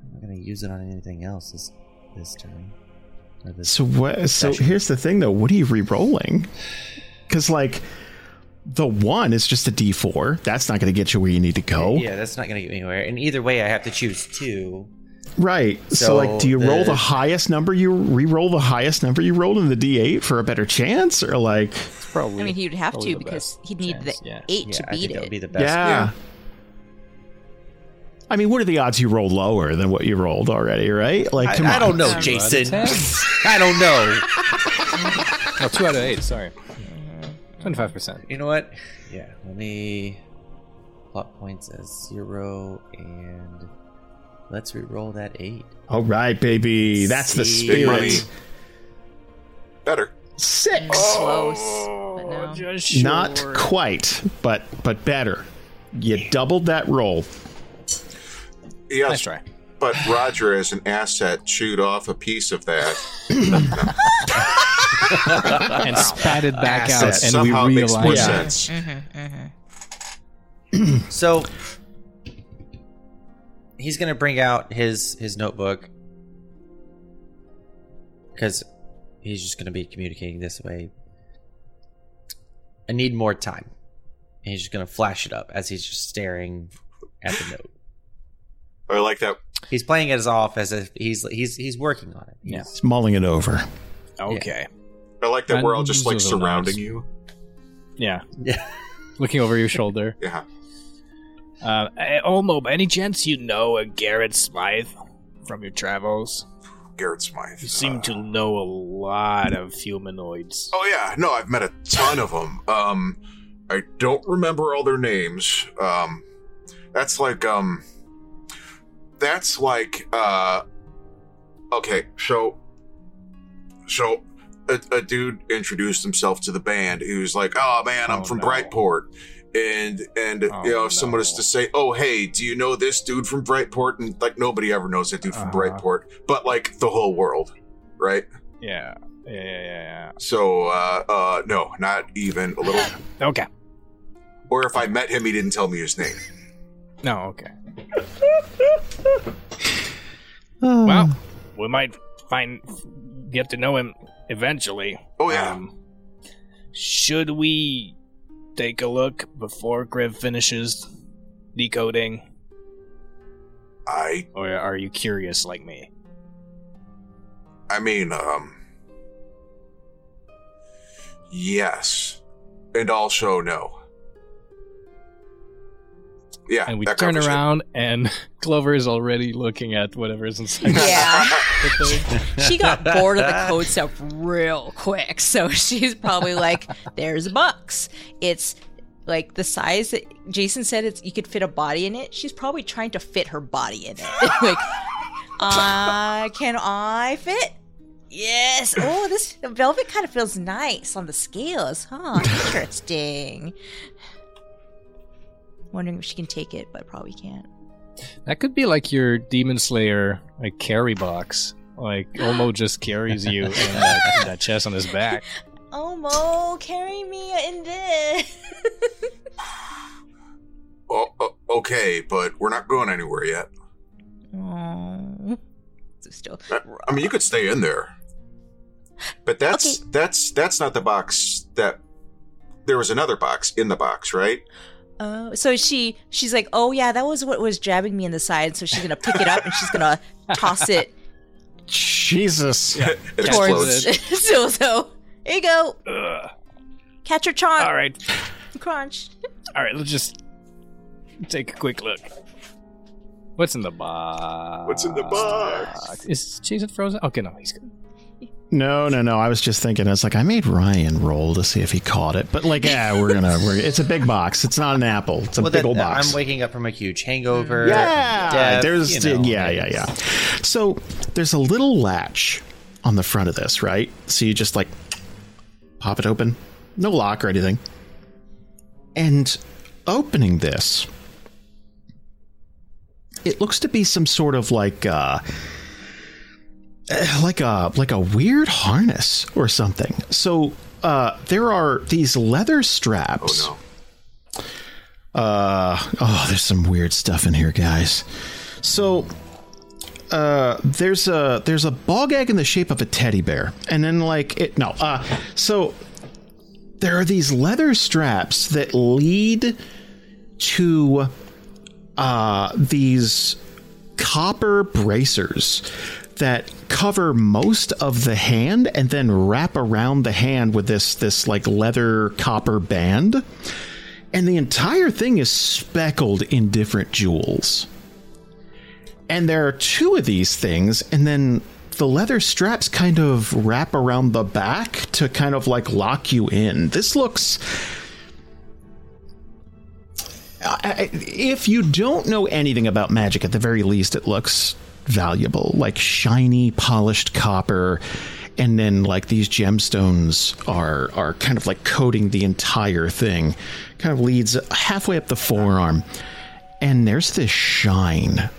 I'm not gonna use it on anything else this this turn. Or this So what? So here's the thing, though. What are you re-rolling? Because like the one is just a D4. That's not going to get you where you need to go. Yeah, that's not gonna get me anywhere. And either way, I have to choose two. Right. So, So like, do you roll the- the highest number? You re-roll the highest number you rolled in the D8 for a better chance, or like, probably. I mean, he'd have to because he'd need chance, the yeah. eight Yeah, to I beat think that it. would be the best. yeah. I mean, what are the odds you roll lower than what you rolled already? Right? Like, I, come I on. don't know, Jason. I don't know. Oh, two out of eight. Sorry. Uh, twenty-five percent. You know what? Yeah, let me plot points as zero and let's re-roll that eight. All right, baby. That's the See. Big spirit. Better. Six. Close, Oh, but no. Not short. quite, but but better. You doubled that roll. Yes, Nice try. but Roger, as an asset, chewed off a piece of that. and spat it back Asset. out, and Somehow we it makes more realized. sense. Mm-hmm, mm-hmm. So he's gonna bring out his his notebook because he's just gonna be communicating this way. I need more time. And he's just gonna flash it up as he's just staring at the note. I like that. He's playing it as off as if he's he's he's working on it. Yeah. He's mulling it over. Okay. I like that And we're all just like surrounding nice. you. Yeah. Yeah. Looking over your shoulder. Yeah. Uh, eh, Omo, by any chance you know a Garrett Smythe from your travels? Garrett Smythe. You seem Uh, to know a lot of humanoids. Oh yeah, no, I've met a ton of them. Um, I don't remember all their names. Um, that's like um, that's like uh, okay, so so a, a dude introduced himself to the band. He was like, "Oh man, I'm Oh, from no. Brightport." And and Oh, you know, if someone no. to say, "Oh, hey, do you know this dude from Brightport?" and like nobody ever knows that dude from Uh-huh. Brightport, but like the whole world, right? Yeah. Yeah, yeah, yeah, yeah. So, uh, uh, no, not even a little. Okay. or if I met him, he didn't tell me his name. No, okay. Oh. Well, we might find get to know him eventually. Oh, yeah. Um, should we take a look before Kriv finishes decoding, I, or are you curious like me? I mean, um, yes, and also no. Yeah, And we turn covers it. around, and Clover is already looking at whatever is inside. Yeah. she got bored of the code stuff real quick, so she's probably like, "There's a box. It's like the size that Jason said. It's you could fit a body in it. She's probably trying to fit her body in it. like, uh, can I fit? Yes. Oh, this velvet kind of feels nice on the scales, huh? Interesting. Wondering if she can take it, but probably can't. That could be like your Demon Slayer like carry box. Like Omo just carries you in that, in that chest on his back. Omo, carry me in this. Oh, oh, okay, but we're not going anywhere yet. Oh. Still. I, I mean, you could stay in there, but that's Okay. that's that's not the box that. There was another box in the box, right? Oh, so she she's like, oh yeah, that was what was jabbing me in the side. So she's gonna pick it up and she's gonna toss it Jesus. it towards explodes. so so. Here you go, Ugh. catch your chomp, All right, crunch. all right. Let's just take a quick look. What's in the box? What's in the box? Is Jason frozen? Okay, no, he's good. No, no, no. I was just thinking. It's like I made Ryan roll to see if he caught it, but like, yeah, we're gonna. We're, it's a big box. It's not an apple. It's a Well, big then, old box. I'm waking up from a huge hangover. Yeah, death, there's you know, yeah, yeah, yeah. So there's a little latch on the front of this, right? So you just like pop it open, no lock or anything, and opening this, it looks to be some sort of like uh like a like a weird harness or something. So uh there are these leather straps. Oh Uh oh, there's some weird stuff in here, guys. So uh there's a there's a bog egg in the shape of a teddy bear. And then like it no, uh so there are these leather straps that lead to uh these copper bracers that cover most of the hand and then wrap around the hand with this this like leather copper band and the entire thing is speckled in different jewels. And there are two of these things, and then the leather straps kind of wrap around the back to kind of like lock you in. This looks. If you don't know anything about magic, at the very least, it looks valuable. Like shiny, polished copper and then like these gemstones are are kind of like coating the entire thing kind of leads halfway up the forearm and there's this shine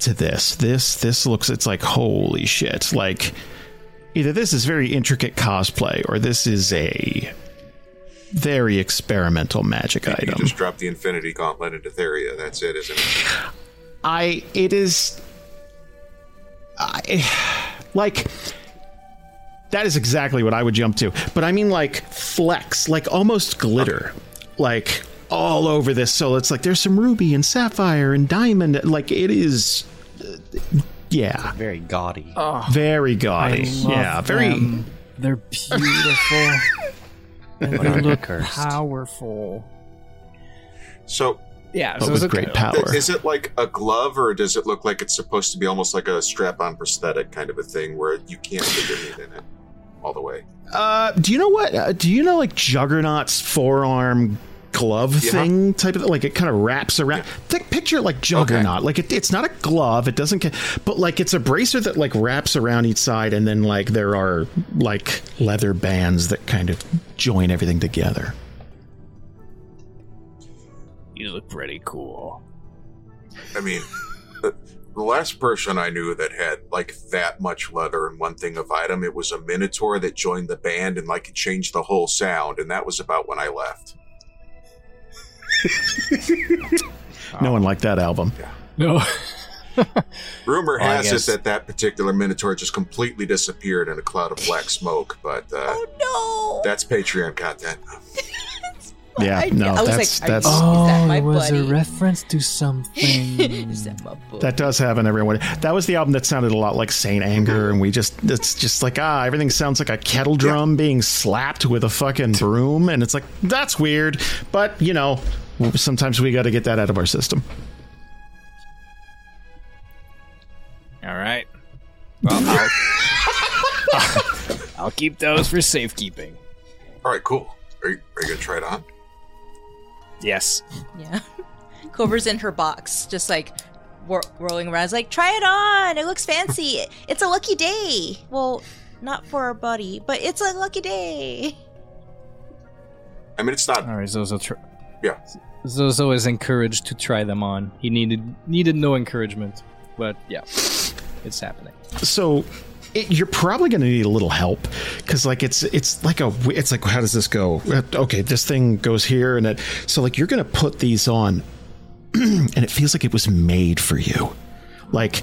to this this this looks it's like holy shit like either this is very intricate cosplay or this is a very experimental magic You item just drop the Infinity Gauntlet into Theria. That's it, isn't it? I it is I like that is exactly what I would jump to. But I mean like flex, like almost glitter. Like all over this. So it's like there's some ruby and sapphire and diamond. Like it is, uh, yeah, Very gaudy. Oh, very gaudy. I love yeah, very. them. They're beautiful. and they aren't they look cursed? powerful. So, Yeah, But so with it's great okay. power. is it like a glove, or does it look like it's supposed to be almost like a strap-on prosthetic kind of a thing, where you can't fit your hand in it all the way? Uh, do you know what? Uh, do you know like Juggernaut's forearm glove Yeah. thing type of like it kind of wraps around? Think picture like Juggernaut. Like it, it's not a glove. It doesn't. But like it's a bracer that like wraps around each side, and then like there are like leather bands that kind of join everything together. You look pretty cool. I mean, the, the last person I knew that had like that much leather and one thing of item, it was a Minotaur that joined the band and like it changed the whole sound, and that was about when I left. No one liked that album. No. Rumor Oh, has it that that particular Minotaur just completely disappeared in a cloud of black smoke, but uh, Oh that's Patreon content. no! Yeah, I, no, I was that's- like, are you- that's- Oh, that my it was buddy? a reference to something. That? That does happen everyone. That was the album that sounded a lot like Saint Anger, and we just it's just like ah, everything sounds like a kettle drum being slapped with a fucking broom, and it's like that's weird. But you know, sometimes we got to get that out of our system. All right. Well, I'll, I'll keep those for safekeeping. All right, cool. Are you, are you gonna try it on? Yes. Yeah. Clover's in her box, just like whir- whirling around. It's like, try it on. It looks fancy. it's a lucky day. Well, not for our buddy, but it's a lucky day. I mean, it's not. All right, Zozo. Tr- Yeah. Zozo is encouraged to try them on. He needed needed no encouragement, but yeah, it's happening. So it, you're probably going to need a little help because like it's it's like a it's like how does this go? Okay, this thing goes here, and it so like you're going to put these on, and it feels like it was made for you, like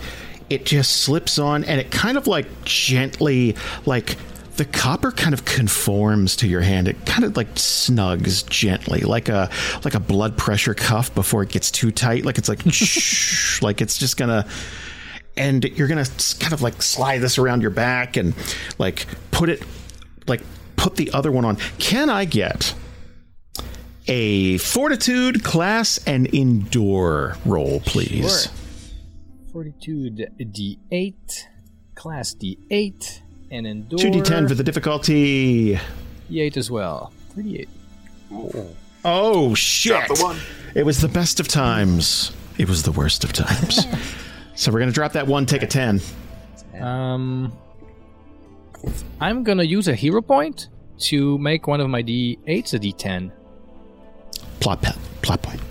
it just slips on, and it kind of like gently like. The copper kind of conforms to your hand. It kind of like snugs gently, like a like a blood pressure cuff before it gets too tight. Like it's like shh, like it's just gonna and you're gonna kind of like slide this around your back and like put it like put the other one on can i get a fortitude class and endure roll please Sure. Fortitude D8, class D8, and endure 2d10 for the difficulty D8 as well. 38. oh shit the one. it was the best of times it was the worst of times so we're gonna drop that one take a 10 Um, I'm gonna use a hero point to make one of my D8s a D10. plot pet plot point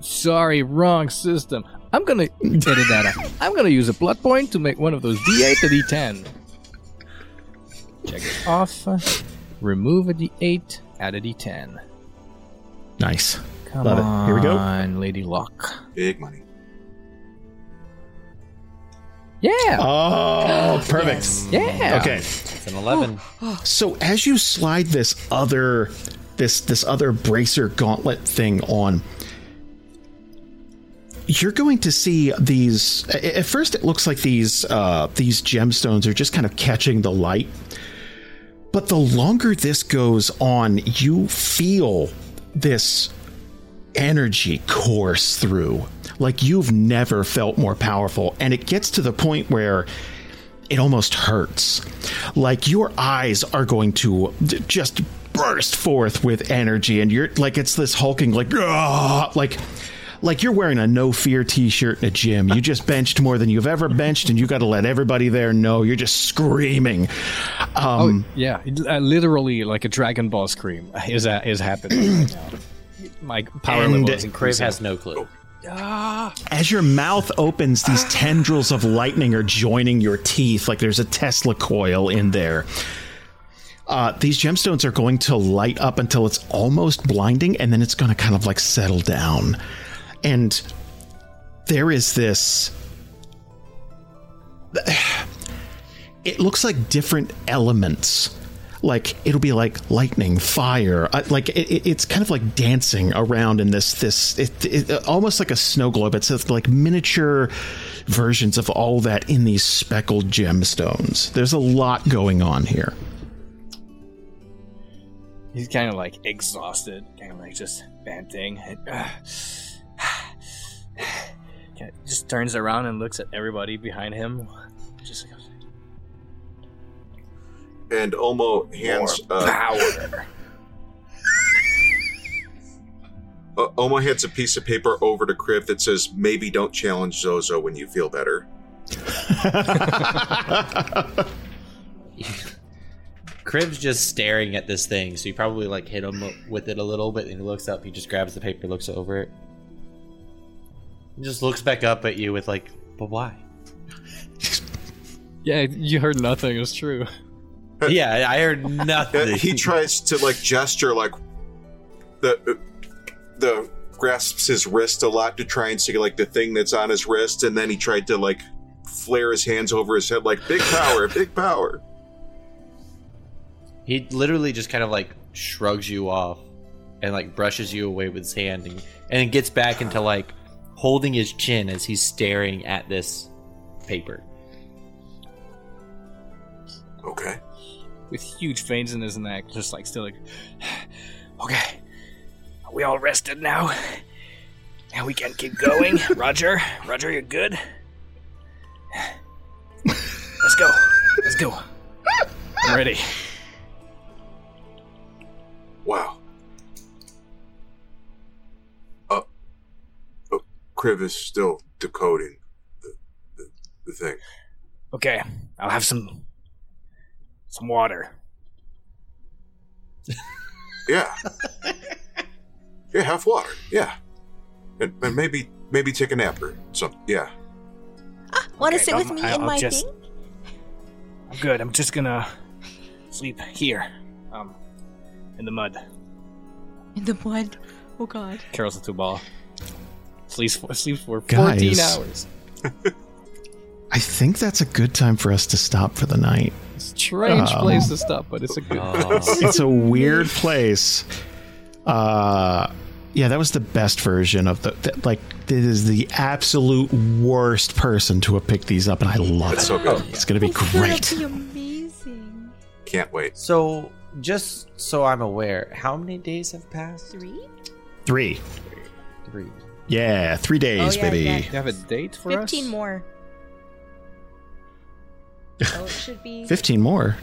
Sorry, wrong system. I'm gonna edit that out. I'm gonna use a plot point to make one of those D8 a D10. Check it off. Remove a D8, add a D10. nice Come Love it. Here we go. Lady Luck. Big money. Yeah, oh perfect Yes. yeah. okay It's an 11. So as you slide this other this this other bracer gauntlet thing on you're going to see these at first it looks like these uh these gemstones are just kind of catching the light but the longer this goes on you feel this energy course through. Like you've never felt more powerful and it gets to the point where it almost hurts. Like your eyes are going to just burst forth with energy and you're like it's this hulking like "Ah!" like like you're wearing a no fear t-shirt in a gym. You just benched more than you've ever benched and you got to let everybody there know you're just screaming. Um Yeah, uh, literally like a Dragon Ball scream is uh, is happening right now. My power And- level is Kriv has no clue. as your mouth opens, these tendrils of lightning are joining your teeth, like there's a Tesla coil in there. Uh, these gemstones are going to light up until it's almost blinding, and then it's going to kind of like settle down. And there is this. It looks like different elements like it'll be like lightning, fire, uh, like it, it's kind of like dancing around in this this it, it, almost like a snow globe. It's like miniature versions of all that in these speckled gemstones. There's a lot going on here. He's kind of like exhausted, kind of like just panting. Uh, just turns around and looks at everybody behind him. Just goes, and Omo hands uh, power. uh, Omo hands a piece of paper over to Kriv that says, "Maybe don't challenge Zozo when you feel better." Kriv's just staring at this thing, so you probably like hit him with it a little bit, and he looks up. He just grabs the paper, looks over it, he just looks back up at you with like, "But why?" yeah, you heard nothing. It's true. Yeah, I heard nothing. he tries to like gesture like the the grasps his wrist a lot to try and see like the thing that's on his wrist, and then he tried to like flare his hands over his head like big power, big power. He literally just kind of like shrugs you off and like brushes you away with his hand and, and gets back into like holding his chin as he's staring at this paper. Okay. With huge veins in his neck, just like still like, okay, are we all rested now? Now we can keep going. Roger, Roger, you're good. Let's go. Let's go. I'm ready. Wow. Uh, uh Kriv is still decoding the, the, the thing. Okay, I'll have some some water. yeah. Yeah, have water. Yeah. And, and, maybe maybe take a nap or something. Yeah. Ah, want to okay, sit with me I'll, in I'll my just, thing? I'm good. I'm just gonna sleep here. Um, in the mud. In the mud? Oh god. Carol's a two ball. Sleeps for, sleeps for 14 hours. I think that's a good time for us to stop for the night. Strange um, place to stop, but it's a good oh. It's a weird place. Uh yeah, that was the best version of the, the like this is the absolute worst person to have picked these up and I love it's it. so good. It's going to be great. It's gonna be amazing. Can't wait. So just so I'm aware, how many days have passed? Three. Three. Three. Yeah, three days, oh, yeah, baby. Yeah. You have a date for 15 us? Fifteen more. Oh, it should be. Fifteen more.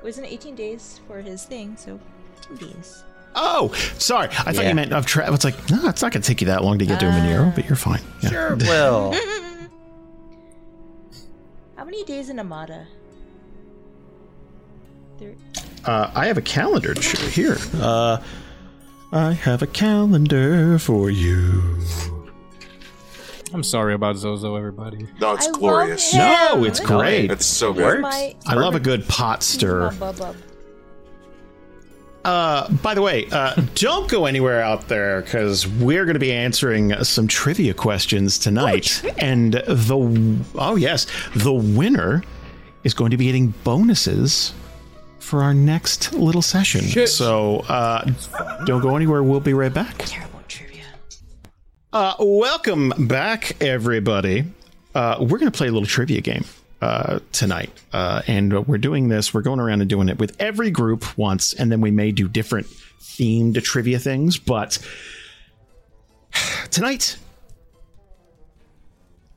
It wasn't eighteen days for his thing? So, fifteen days. Oh, sorry. I thought you meant of travel. It's like no, it's not going to take you that long to get to a Monero, but you're fine. Yeah. Sure will. How many days in Amada? Uh, I have a calendar here. Uh, I have a calendar for you. I'm sorry about Zozo, everybody. No, it's I glorious. No, it's great. It's so good. My, I love a good pot stir. Uh, by the way, uh, don't go anywhere out there because we're going to be answering some trivia questions tonight. Oh, and the oh yes, the winner is going to be getting bonuses for our next little session. Shit. So uh, don't go anywhere. We'll be right back. Uh, welcome back, everybody. Uh, we're going to play a little trivia game uh, tonight, uh, and we're doing this. We're going around and doing it with every group once, and then we may do different themed trivia things. But tonight,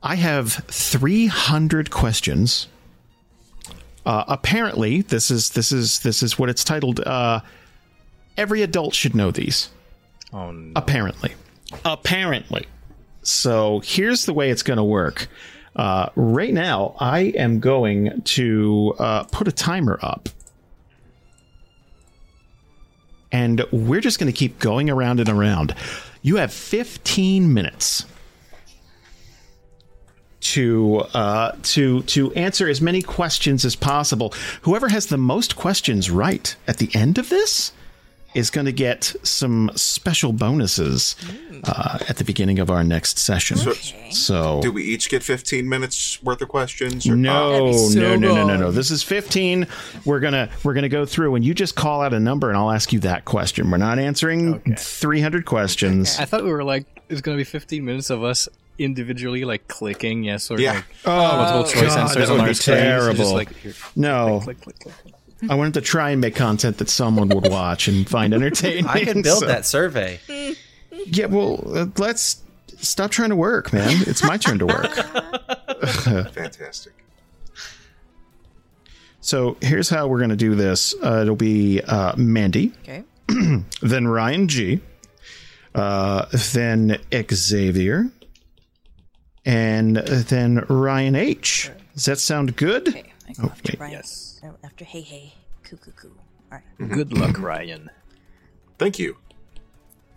I have 300 questions uh, apparently, this is this is this is what it's titled. Uh, every adult should know these. Oh no. Apparently, apparently. So here's the way it's going to work. Uh, right now, I am going to uh, put a timer up. And we're just going to keep going around and around. You have 15 minutes to uh, to to answer as many questions as possible. Whoever has the most questions right at the end of this is going to get some special bonuses uh, at the beginning of our next session. Okay. So Do we each get 15 minutes worth of questions? or- no, That'd so no, no, no, no, no. This is 15. We're gonna we're gonna go through and you just call out a number and I'll ask you that question. We're not answering 300 questions. I thought we were like it's gonna be 15 minutes of us individually like clicking yes or Yeah. like Oh, multiple choice God, answers that on would our be screens. Terrible. Just like here, No, click, click, click, click. I wanted to try and make content that someone would watch and find entertaining. I can build so- that survey. Yeah, well, uh, let's stop trying to work, man. It's my turn to work. Fantastic. So here's how we're going to do this. Uh, it'll be uh, Mandy, Okay. then Ryan G, uh, then Xavier, and then Ryan H. Does that sound good? Okay. I go after Okay. Ryan. Yes. After hey hey. Coo coo coo. All right. Mm-hmm. Good luck, Ryan. Thank you.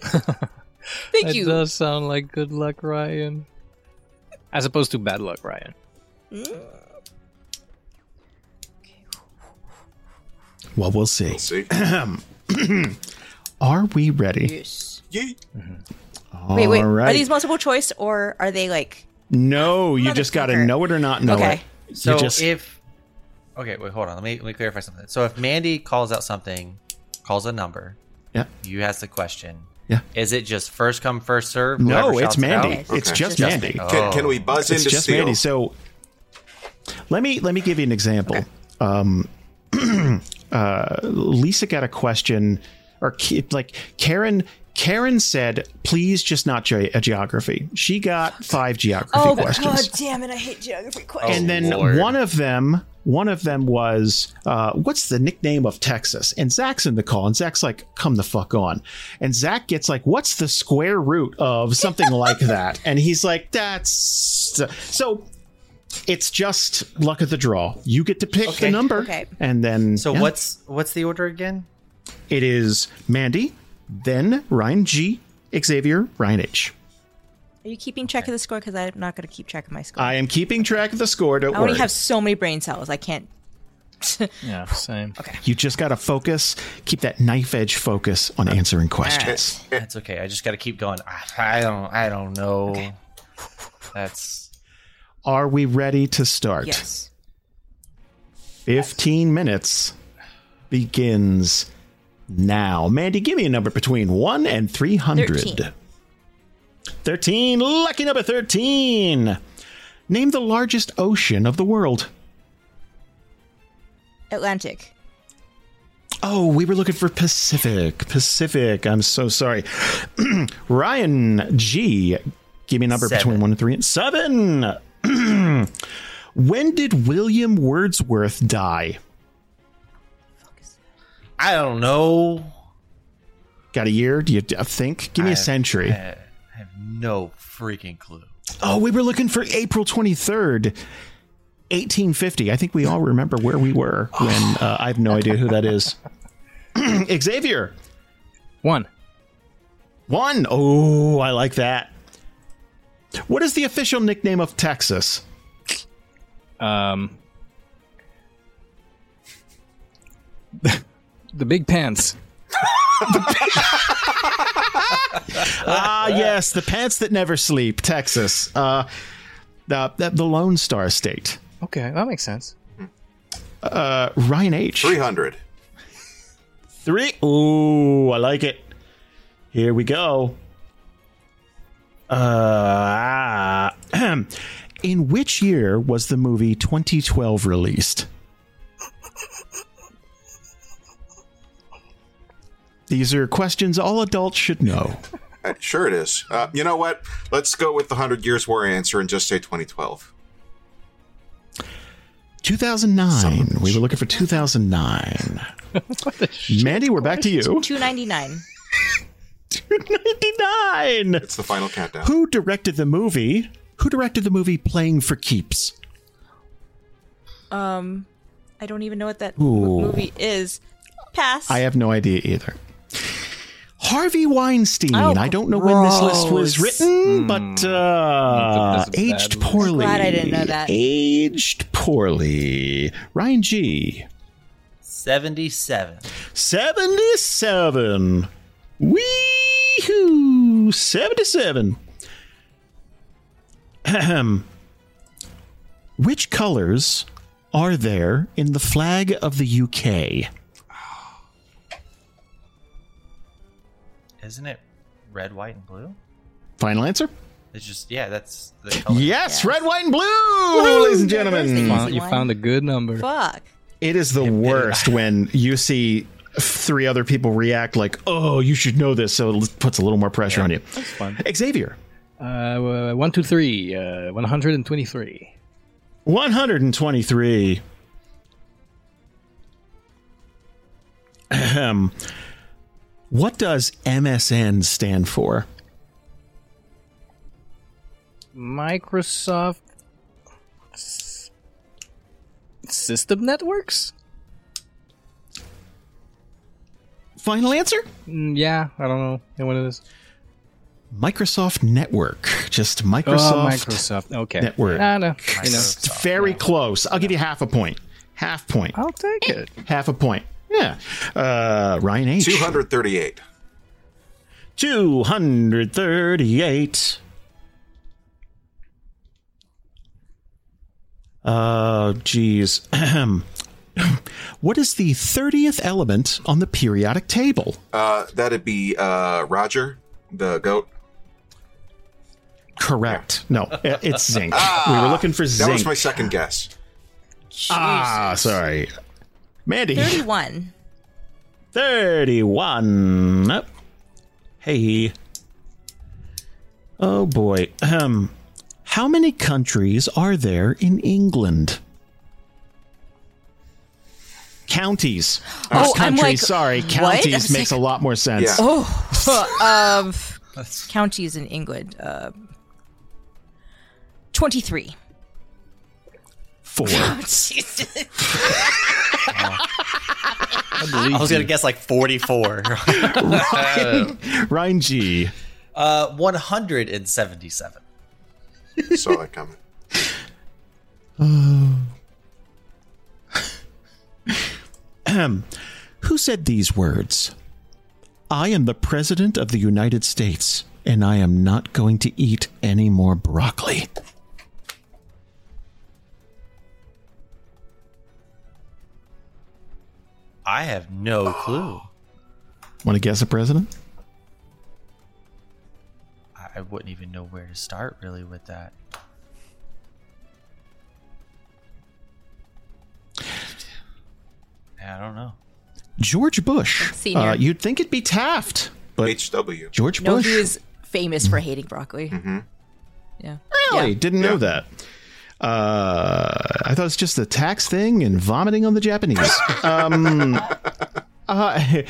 Thank That you. does sound like good luck, Ryan. As opposed to bad luck, Ryan. Mm. Well, we'll see. We'll see. Are we ready? Yes. Yay. Mm-hmm. Wait, wait. All right. Are these multiple choice or are they like? No, you just got to know it or not know Okay. it. So just, if okay, wait, hold on. Let me let me clarify something. So if Mandy calls out something, calls a number, yeah. you ask the question. Yeah. Is it just first come first serve? No, it's shouts it Mandy. out? It's just Just Mandy. me. Can, can we buzz it's into just steel? Mandy. So let me let me give you an example. Um, uh, Lisa got a question, or like Karen. Karen said, "Please, just not ge- a geography." She got five geography Oh questions, god damn it! I hate geography questions. and then Lord. one of them, one of them was, uh, "What's the nickname of Texas?" And Zach's in the call, and Zach's like, "Come the fuck on!" And Zach gets like, "What's the square root of something like that?" And he's like, "That's so." It's just luck of the draw. You get to pick Okay. the number, Okay. and then So yeah. what's what's the order again? it is? Mandy, then Ryan G, Xavier, Ryan H. Are you keeping track of the score? Because I'm not going to keep track of my score. I am keeping track of the score. Don't I only worry. have so many brain cells. I can't. Yeah, same. Okay. You just got to focus, keep that knife edge focus on uh, answering questions. That's okay. I just got to keep going. I don't. I don't know. That's Are we ready to start? Yes. 15 minutes begins now. Mandy, give me a number between 1 and 300. 13. 13. Lucky number 13. Name the largest ocean of the world. Atlantic. Oh, we were looking for Pacific. Pacific. I'm so sorry. Ryan G. Give me a number Seven. between 1 and 3. and 7. when did William Wordsworth die? I don't know. Got a year? Do you think? Give me I- a century. I, I have no freaking clue. oh, we were looking for April 23rd, 1850. I think we all remember where we were when uh, I have no idea who that is. Xavier. One. One. Oh, I like that. What is the official nickname of Texas? Um. the big pants. Ah, yes, the pants that never sleep, Texas. Uh, the, the, the Lone Star State. Okay, that makes sense. Uh, Ryan H. 300. Three. Ooh, I like it. Here we go. Uh, in which year was the movie 2012 released? These are questions all adults should know. Sure it is. Uh, you know what? Let's go with the 100 Years War answer and just say 2012. 2009. We were looking for 2009. Mandy, we're back to you. 299. 299. It's the final countdown. Who directed the movie? Who directed the movie Playing for Keeps? Um, I don't even know what that Ooh. movie is. Pass. I have no idea either. Harvey Weinstein. Oh, I don't know when this list was gross. written, but uh, That's a bad aged list. poorly. Glad I didn't know that. Aged poorly. Ryan G. 77. 77. Weehoo! 77. Ahem. Which colors are there in the flag of the UK? Isn't it red, white, and blue? Final answer? It's just, yeah, that's the color. Yes, red, white, and blue, ladies and gentlemen. There's Found- you found a good number. Fuck. It is the worst when you see three other people react like, "Oh, you should know this," so it puts a little more pressure on you. That's fun. Xavier, Uh, one, two, three. Uh, one hundred and twenty-three. one hundred and twenty-three. Ahem. What does MSN stand for? Microsoft S- System Networks. Final answer? Mm, yeah, I don't know. What it is. Microsoft Network. Just Microsoft. Oh, Microsoft. Microsoft. Okay. Network. No, know, It's very close. I'll give you half a point. Half point. I'll take it. Half a point. Yeah. Uh, Ryan H. 238. 238. Uh, geez. What is the 30th element on the periodic table? Uh, that'd be uh, Roger, the goat. Correct. No, it's zinc. we were looking for zinc. That was my second guess. ah, sorry. Mandy. 31. 31. Oh. Hey. Oh boy. Um how many countries are there in England? Counties. Not Oh, I'm countries, like, sorry. Counties I makes like- a lot more sense. Yeah. Oh, um, counties in England. Uh, 23. Four. Jesus. I was going to guess like 44. Ryan G. uh, 177. Saw that coming. Ahem. Who said these words? I am the President of the United States, and I am not going to eat any more broccoli. I have no clue. Want to guess a president? I- I wouldn't even know where to start really with that. Yeah, I don't know. George Bush. Senior. Uh, you'd think it'd be Taft, but HW. George No, Bush. he was famous for hating broccoli. Yeah. really Yeah. didn't know that. Uh, I thought it was just a tax thing and vomiting on the Japanese. um, uh,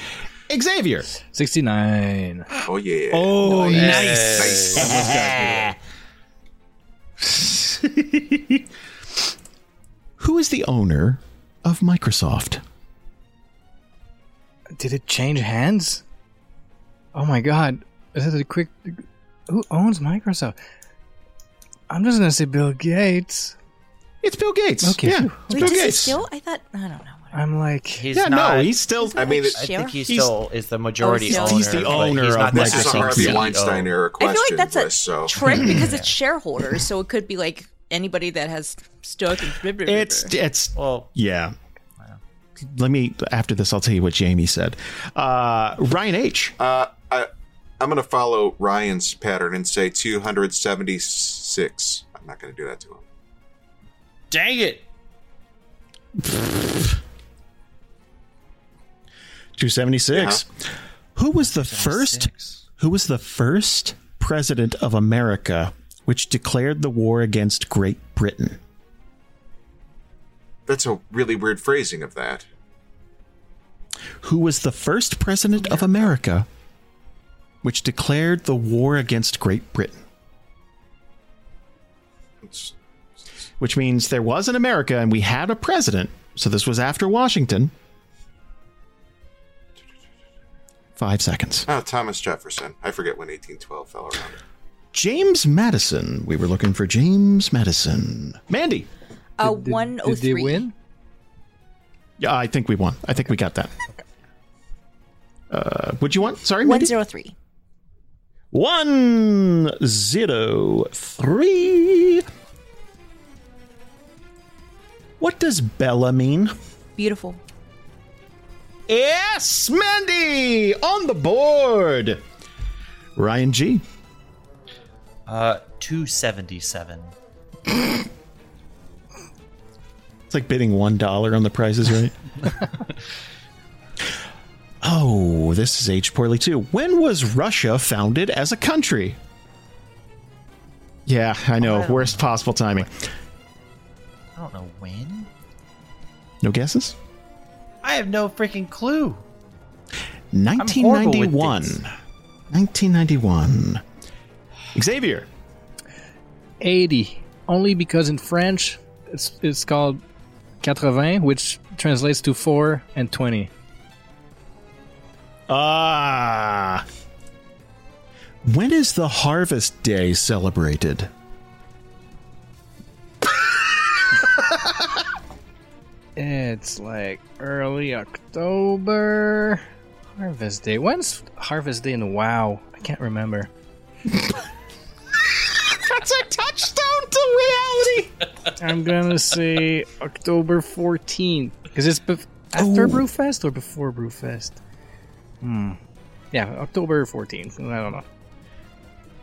Xavier. Sixty-nine. Oh, yeah. Oh, nice. Who is the owner of Microsoft? Did it change hands? Oh my god! Is it a quick? Who owns Microsoft? I'm just gonna say Bill Gates. It's Bill Gates. Okay. Yeah, it's Wait, Bill does he Gates. still? I thought. I don't know. I'm like, He's yeah, not. no, he's still. I mean, I think he He's- still is the majority still- owner. He's the but owner he's of not This is a necessarily Harvey CEO. Weinstein era question. I feel like that's a Wes, so. trick because it's shareholders, so it could be like anybody that has stock and blah, blah, blah, It's blah. it's Well, yeah. Let me after this. I'll tell you what Jamie said. Uh, Ryan H. Uh, I, I'm going to follow Ryan's pattern and say 276. I'm not going to do that to him. dang it. Two seventy six. Uh-huh. Who was the first? Who was the first president of America which declared the war against Great Britain? That's a really weird phrasing of that. Who was the first president of America which declared the war against Great Britain. Which means there was an America and we had a president. So this was after Washington. Five seconds. Oh, Thomas Jefferson. I forget when 1812 fell around. James Madison. We were looking for James Madison. Mandy. Uh, 103. Did they win? Yeah, I think we won. I think we got that. uh, what'd you want? Sorry, Mandy? 103. One zero three. What does Bella mean? Beautiful. Yes, Mandy on the board. Ryan G. Uh, 277. It's like bidding one dollar on the prices, right? oh, this is aged poorly too. When was Russia founded as a country? Yeah, I know. Worst possible timing. I don't know when. No guesses? I have no freaking clue. 1991. 1991. Xavier. 80. Only because in French it's it's called 80, which translates to 4 and 20. Ah. When is the Harvest Day celebrated? It's like early October. Harvest Day. When's Harvest Day in WoW? I can't remember. That's a touchstone to reality. I'm gonna say October 14th. Because it's bef- after Oh. Brewfest or before Brewfest? Hmm. Yeah, October 14th. I don't know.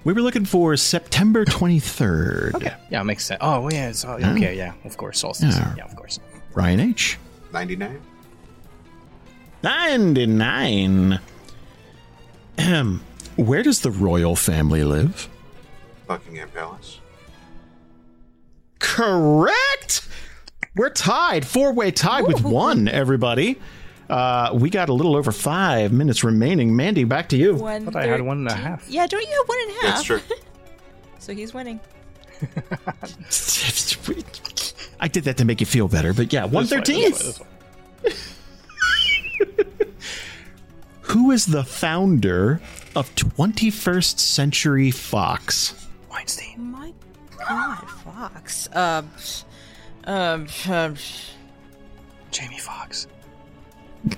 We were looking for September 23rd. Okay. Yeah, makes sense. Oh, yeah. It's, oh, okay, yeah. Of course. Solstice. Yeah. Yeah, of course. Ryan H. 99? 99. Ahem. Where does the royal family live? Buckingham Palace. Correct. We're tied, four way tie with one. Everybody, uh, we got a little over five minutes remaining. Mandy, back to you. One. thought I had one and a half. Yeah, don't you have one and a half? That's true. So he's winning. I did that to make you feel better, but yeah, one thirteen. This one. Who is the founder of 21st Century Fox? Weinstein. My God, Fox. Um, um, um Jamie Foxx.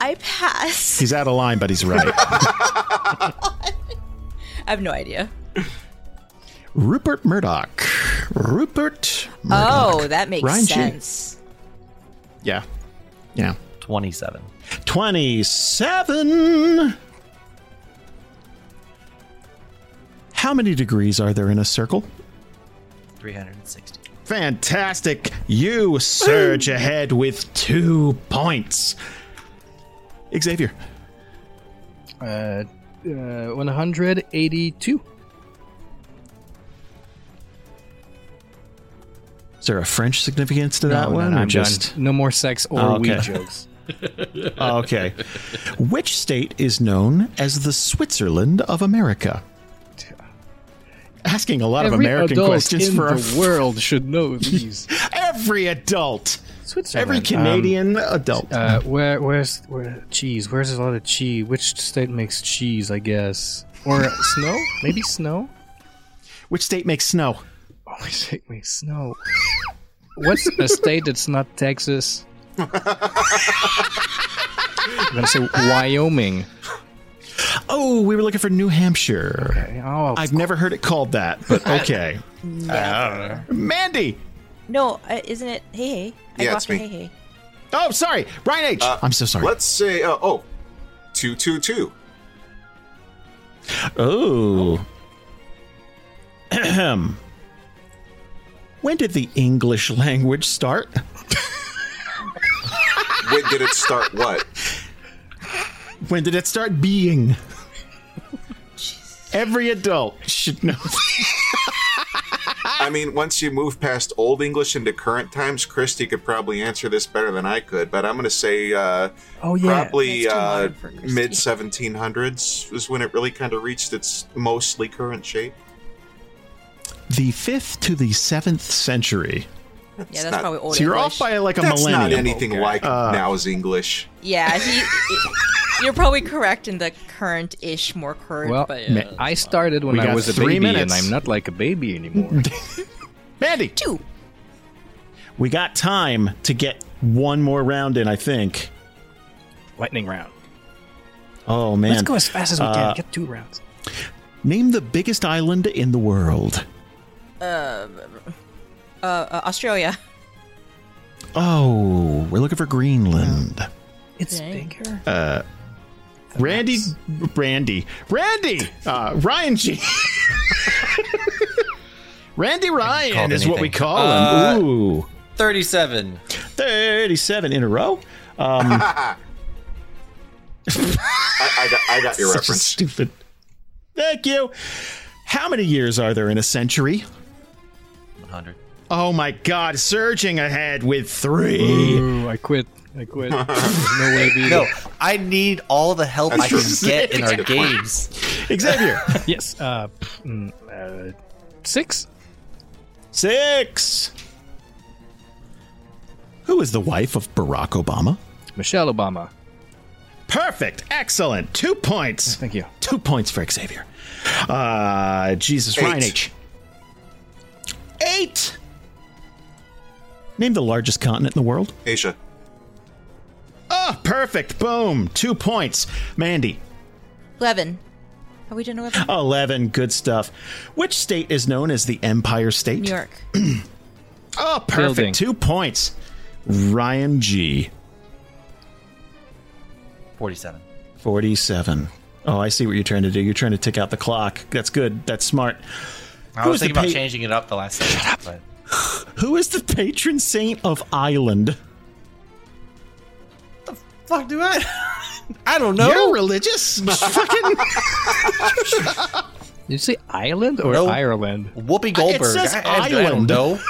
I pass. He's out of line, but he's right. I have no idea. Rupert Murdoch. Rupert Murdoch. Oh, that makes Ryan G. sense. Yeah. Yeah. 27. 27. How many degrees are there in a circle? 360. Fantastic. You surge ahead with two points. Xavier. Uh, uh, 182. Is there a French significance to that No, one? no, or I'm just done. No more sex or Oh, okay. weed jokes. Okay. Which state is known as the Switzerland of America? Asking a lot of American questions in for our the world should know these. every adult, Switzerland. every Canadian adult. Uh, where, where's where cheese? Where's a lot of cheese? Which state makes cheese? I guess, or snow? Maybe snow. Which state makes snow? Oh, which state makes snow? What's a state that's not Texas? I'm gonna say Wyoming. Oh, we were looking for New Hampshire. Oh, I've never heard it called that, but okay. Uh, Mandy. No, uh, isn't it? Hey, hey. I Yeah, it's me. hey, hey. Oh, sorry, Ryan H. Uh, am so sorry. Let's say, uh, oh, 222. Oh. Ahem. when did the English language start? When did it start what? When did it start being? Every adult should know. I mean, once you move past Old English into current times, Christy could probably answer this better than I could, but I'm going to say uh, oh yeah. probably uh, modern for Christy. mid 1700s was when it really kind of reached its mostly current shape. the fifth to the seventh century. Yeah, that's not- probably old So you're English. off by like a That's millennium. not anything Okay. like Uh, now's English. Yeah, he, you're probably correct in the current-ish, more current. Well, but, Ma- uh, I started when We I was a three baby, minutes. and I'm not like a baby anymore. Mandy. two. We got time to get one more round in, I think. Lightning round. Oh man. Let's go as fast as we Uh, can. Get two rounds. Name the biggest island in the world. Uh, uh, Australia. Oh, we're looking for Greenland. It's Dang. bigger. Uh, Randy, Randy, Randy, uh, Ryan G. Randy Ryan called is what we anything. call Uh, him. Ooh, 37. 37 in a row. Um, I, I, got, I got your such a reference. stupid. Thank you. How many years are there in a century? 100. Oh my God, surging ahead with three. Ooh, I quit. I quit. There's no way beating. No, I need all the help I can That's true. get in our games. Xavier, Yes. Uh, mm, uh, six. six. Who is the wife of Barack Obama? Michelle Obama. Perfect. Excellent. Two points. Thank you. Two points for Xavier. Uh, Jesus, Eight. Ryan H. Eight. Name the largest continent in the world. Asia. Oh, perfect. Boom. Two points. Mandy. 11. Are we done 11? 11. Good stuff. Which state is known as the Empire State? New York. Oh, perfect. Building. Two points. Ryan G. 47. 47. Oh, I see what you're trying to do. You're trying to tick out the clock. That's good. That's smart. I Who was is the thinking about pa- changing it up the last second. But Who is the patron saint of Ireland? Fuck do I? I don't know. You're religious. Fucking. Did you say Ireland or No. Ireland? Whoopi Goldberg. says I, I- I island. don't know.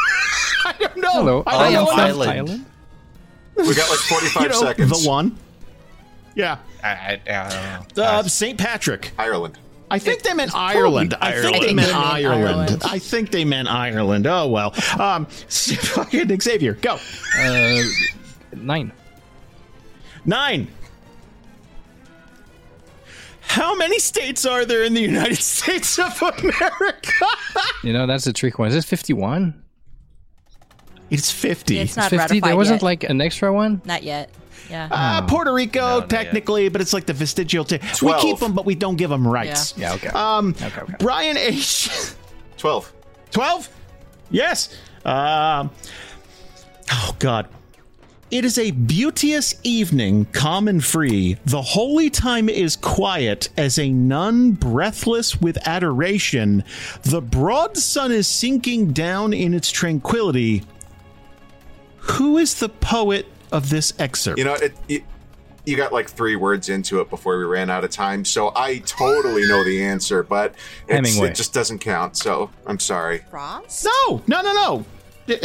I don't know. Hello, I I don't am know. from Island. Ireland. We got like 45 You know, seconds. the one. Yeah. I, I, I don't know. Uh, Saint Patrick. Ireland. I think they meant Ireland. I think they Ireland. meant I think they meant Ireland. Ireland. I think they meant Ireland. Oh well. Um, fucking Xavier, go. Uh, nine. Nine. How many states are there in the United States of America? You know, that's a trick one. Is this 51? it's fifty. It's not 50? ratified There wasn't yet. like an extra one? Not yet. Yeah. Uh, Puerto Rico, No, not technically, but it's like the vestigial. T- we keep them, but we don't give them rights. Yeah, okay. Um, Okay, okay. Brian H. 12. 12? Yes. Um, oh, God. It is a beauteous evening, calm and free. The holy time is quiet as a nun breathless with adoration. The broad sun is sinking down in its tranquility. Who is the poet of this excerpt? You know, it, it, you got like three words into it before we ran out of time, so I totally know the answer, but it's, it just doesn't count, so I'm sorry. Frost? no, no, no, no.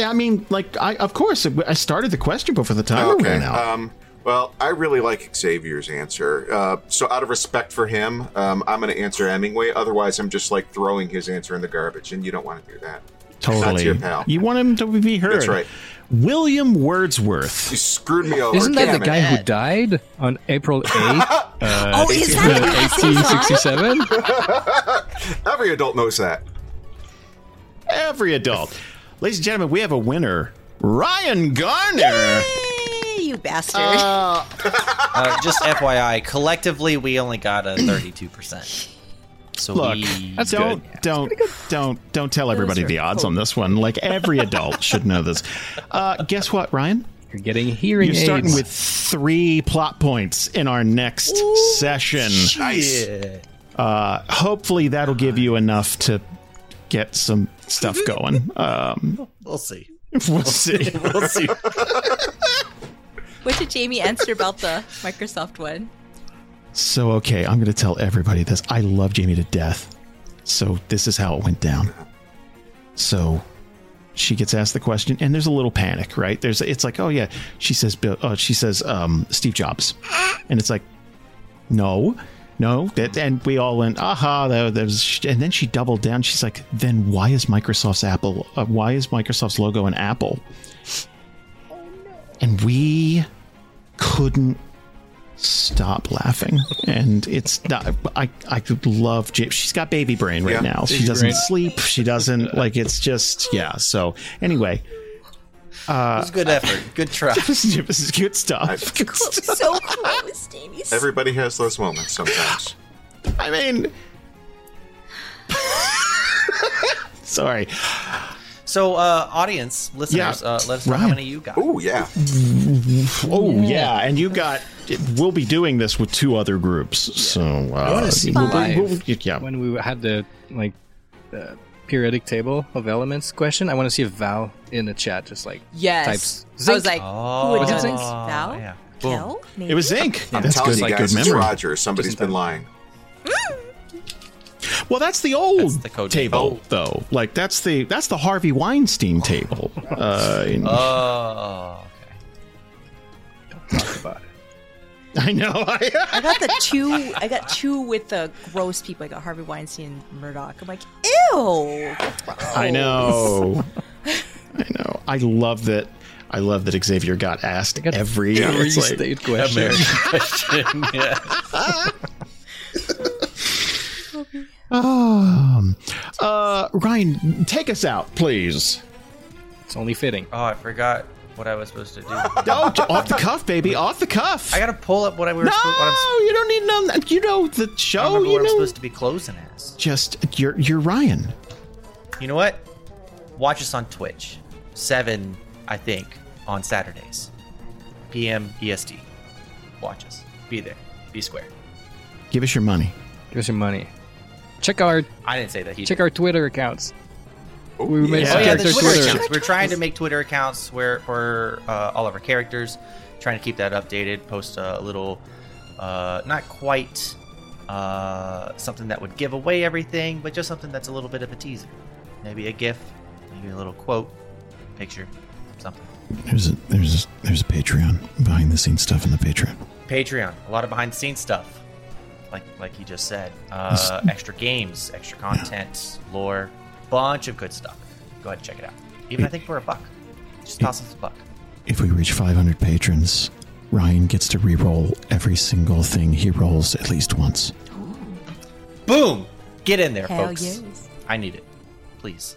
I mean, like, I of course I started the question before the timer Okay. ran out. Um, well, I really like Xavier's answer. Uh, so, out of respect for him, um, I'm going to answer Hemingway. Otherwise, I'm just like throwing his answer in the garbage, and you don't want to do that. totally. That's your pal. You want him to be heard. That's right. William Wordsworth. You screwed me over. Isn't that Damn the it. guy who died on April 8th, uh, Oh, is that the same 1867? Every adult knows that. Every adult. Ladies and gentlemen, we have a winner. Ryan Garner. Hey, you bastard. Uh, Uh, just FYI, collectively we only got a 32%. So look, we That's don't, good. don't, don't, don't tell everybody the odds on this one. Like every adult should know this. Uh, guess what, Ryan? You're getting hearing You're starting with three plot points in our next session. Nice. Uh, hopefully, that'll give you enough to get some stuff going. Um, We'll see. we'll see. We'll see. what did Jamie answer about the Microsoft one? So, okay, I'm going to tell everybody this. I love Jamie to death. So, this is how it went down. So, she gets asked the question, and there's a little panic, right? There's, it's like, oh yeah, she says, Bill, uh, she says, um, Steve Jobs, and it's like, no, no, that, and we all went, aha, there, there's, and then she doubled down. She's like, then why is Microsoft's Apple, uh, why is Microsoft's logo an apple? And we couldn't stop laughing and it's not i i could love she's got baby brain right Yeah, now she doesn't brain. sleep she doesn't like it's just yeah so anyway it was good effort. Good try. this is good stuff. so close, Davey. Everybody has those moments sometimes. I mean, sorry. So, uh, audience, listeners, Yeah. uh, let us know how many you got. Oh yeah, Oh yeah, and you got. We'll be doing this with two other groups, so uh, I want to see we'll- live we'll- yeah. when we had the like uh, periodic table of elements question. I want to see if Val in the chat just like Yes. types I was like, Oh, who would Was it done Zinc? Val? yeah. Boom. Kel? Maybe? It was Zinc. I'm That's telling good. you good guys, it's memory. Roger. Somebody's Doesn't been lying. Well, that's the old That's the code table, though. Like that's the that's the Harvey Weinstein table. Uh, in- Oh, okay. Talk about it. I know. I got the two. I got two with the gross people. I got Harvey Weinstein and Murdoch. I'm like, ew. I know. I know. I love that. I love that Xavier got asked got every. Yeah. it's like- Restate question. question. yeah. Um, uh, Ryan, take us out, please. It's only fitting. Oh, I forgot what I was supposed to do. J- off the cuff, baby, off the cuff. I gotta pull up what I was. no, supposed, what I'm, you don't need none. You know the show. remember You what I'm supposed to be closing as. just you're you're Ryan. You know what? Watch us on Twitch, seven, I think, on Saturdays, PM EST. Watch us. Be there. Be square. Give us your money. Give us your money. Check our I didn't say that. He check did. our Twitter accounts. Oh, We made yeah. Oh yeah, the character Twitter, Twitter. accounts. We're trying to make Twitter accounts where for uh, all of our characters. Trying to keep that updated. Post a little, uh, not quite uh, something that would give away everything, but just something that's a little bit of a teaser. Maybe a GIF, maybe a little quote, picture, something. There's a there's a, there's a Patreon behind the scenes stuff in the Patreon. Patreon, a lot of behind the scenes stuff, like like he just said. Uh, extra games, extra content, lore, bunch of good stuff. Go ahead and check it out. Even I think for a buck, just toss us a buck. If we reach 500 patrons, Ryan gets to re-roll every single thing he rolls at least once. Boom! Get in there, Hell folks. yes. I need it. Please.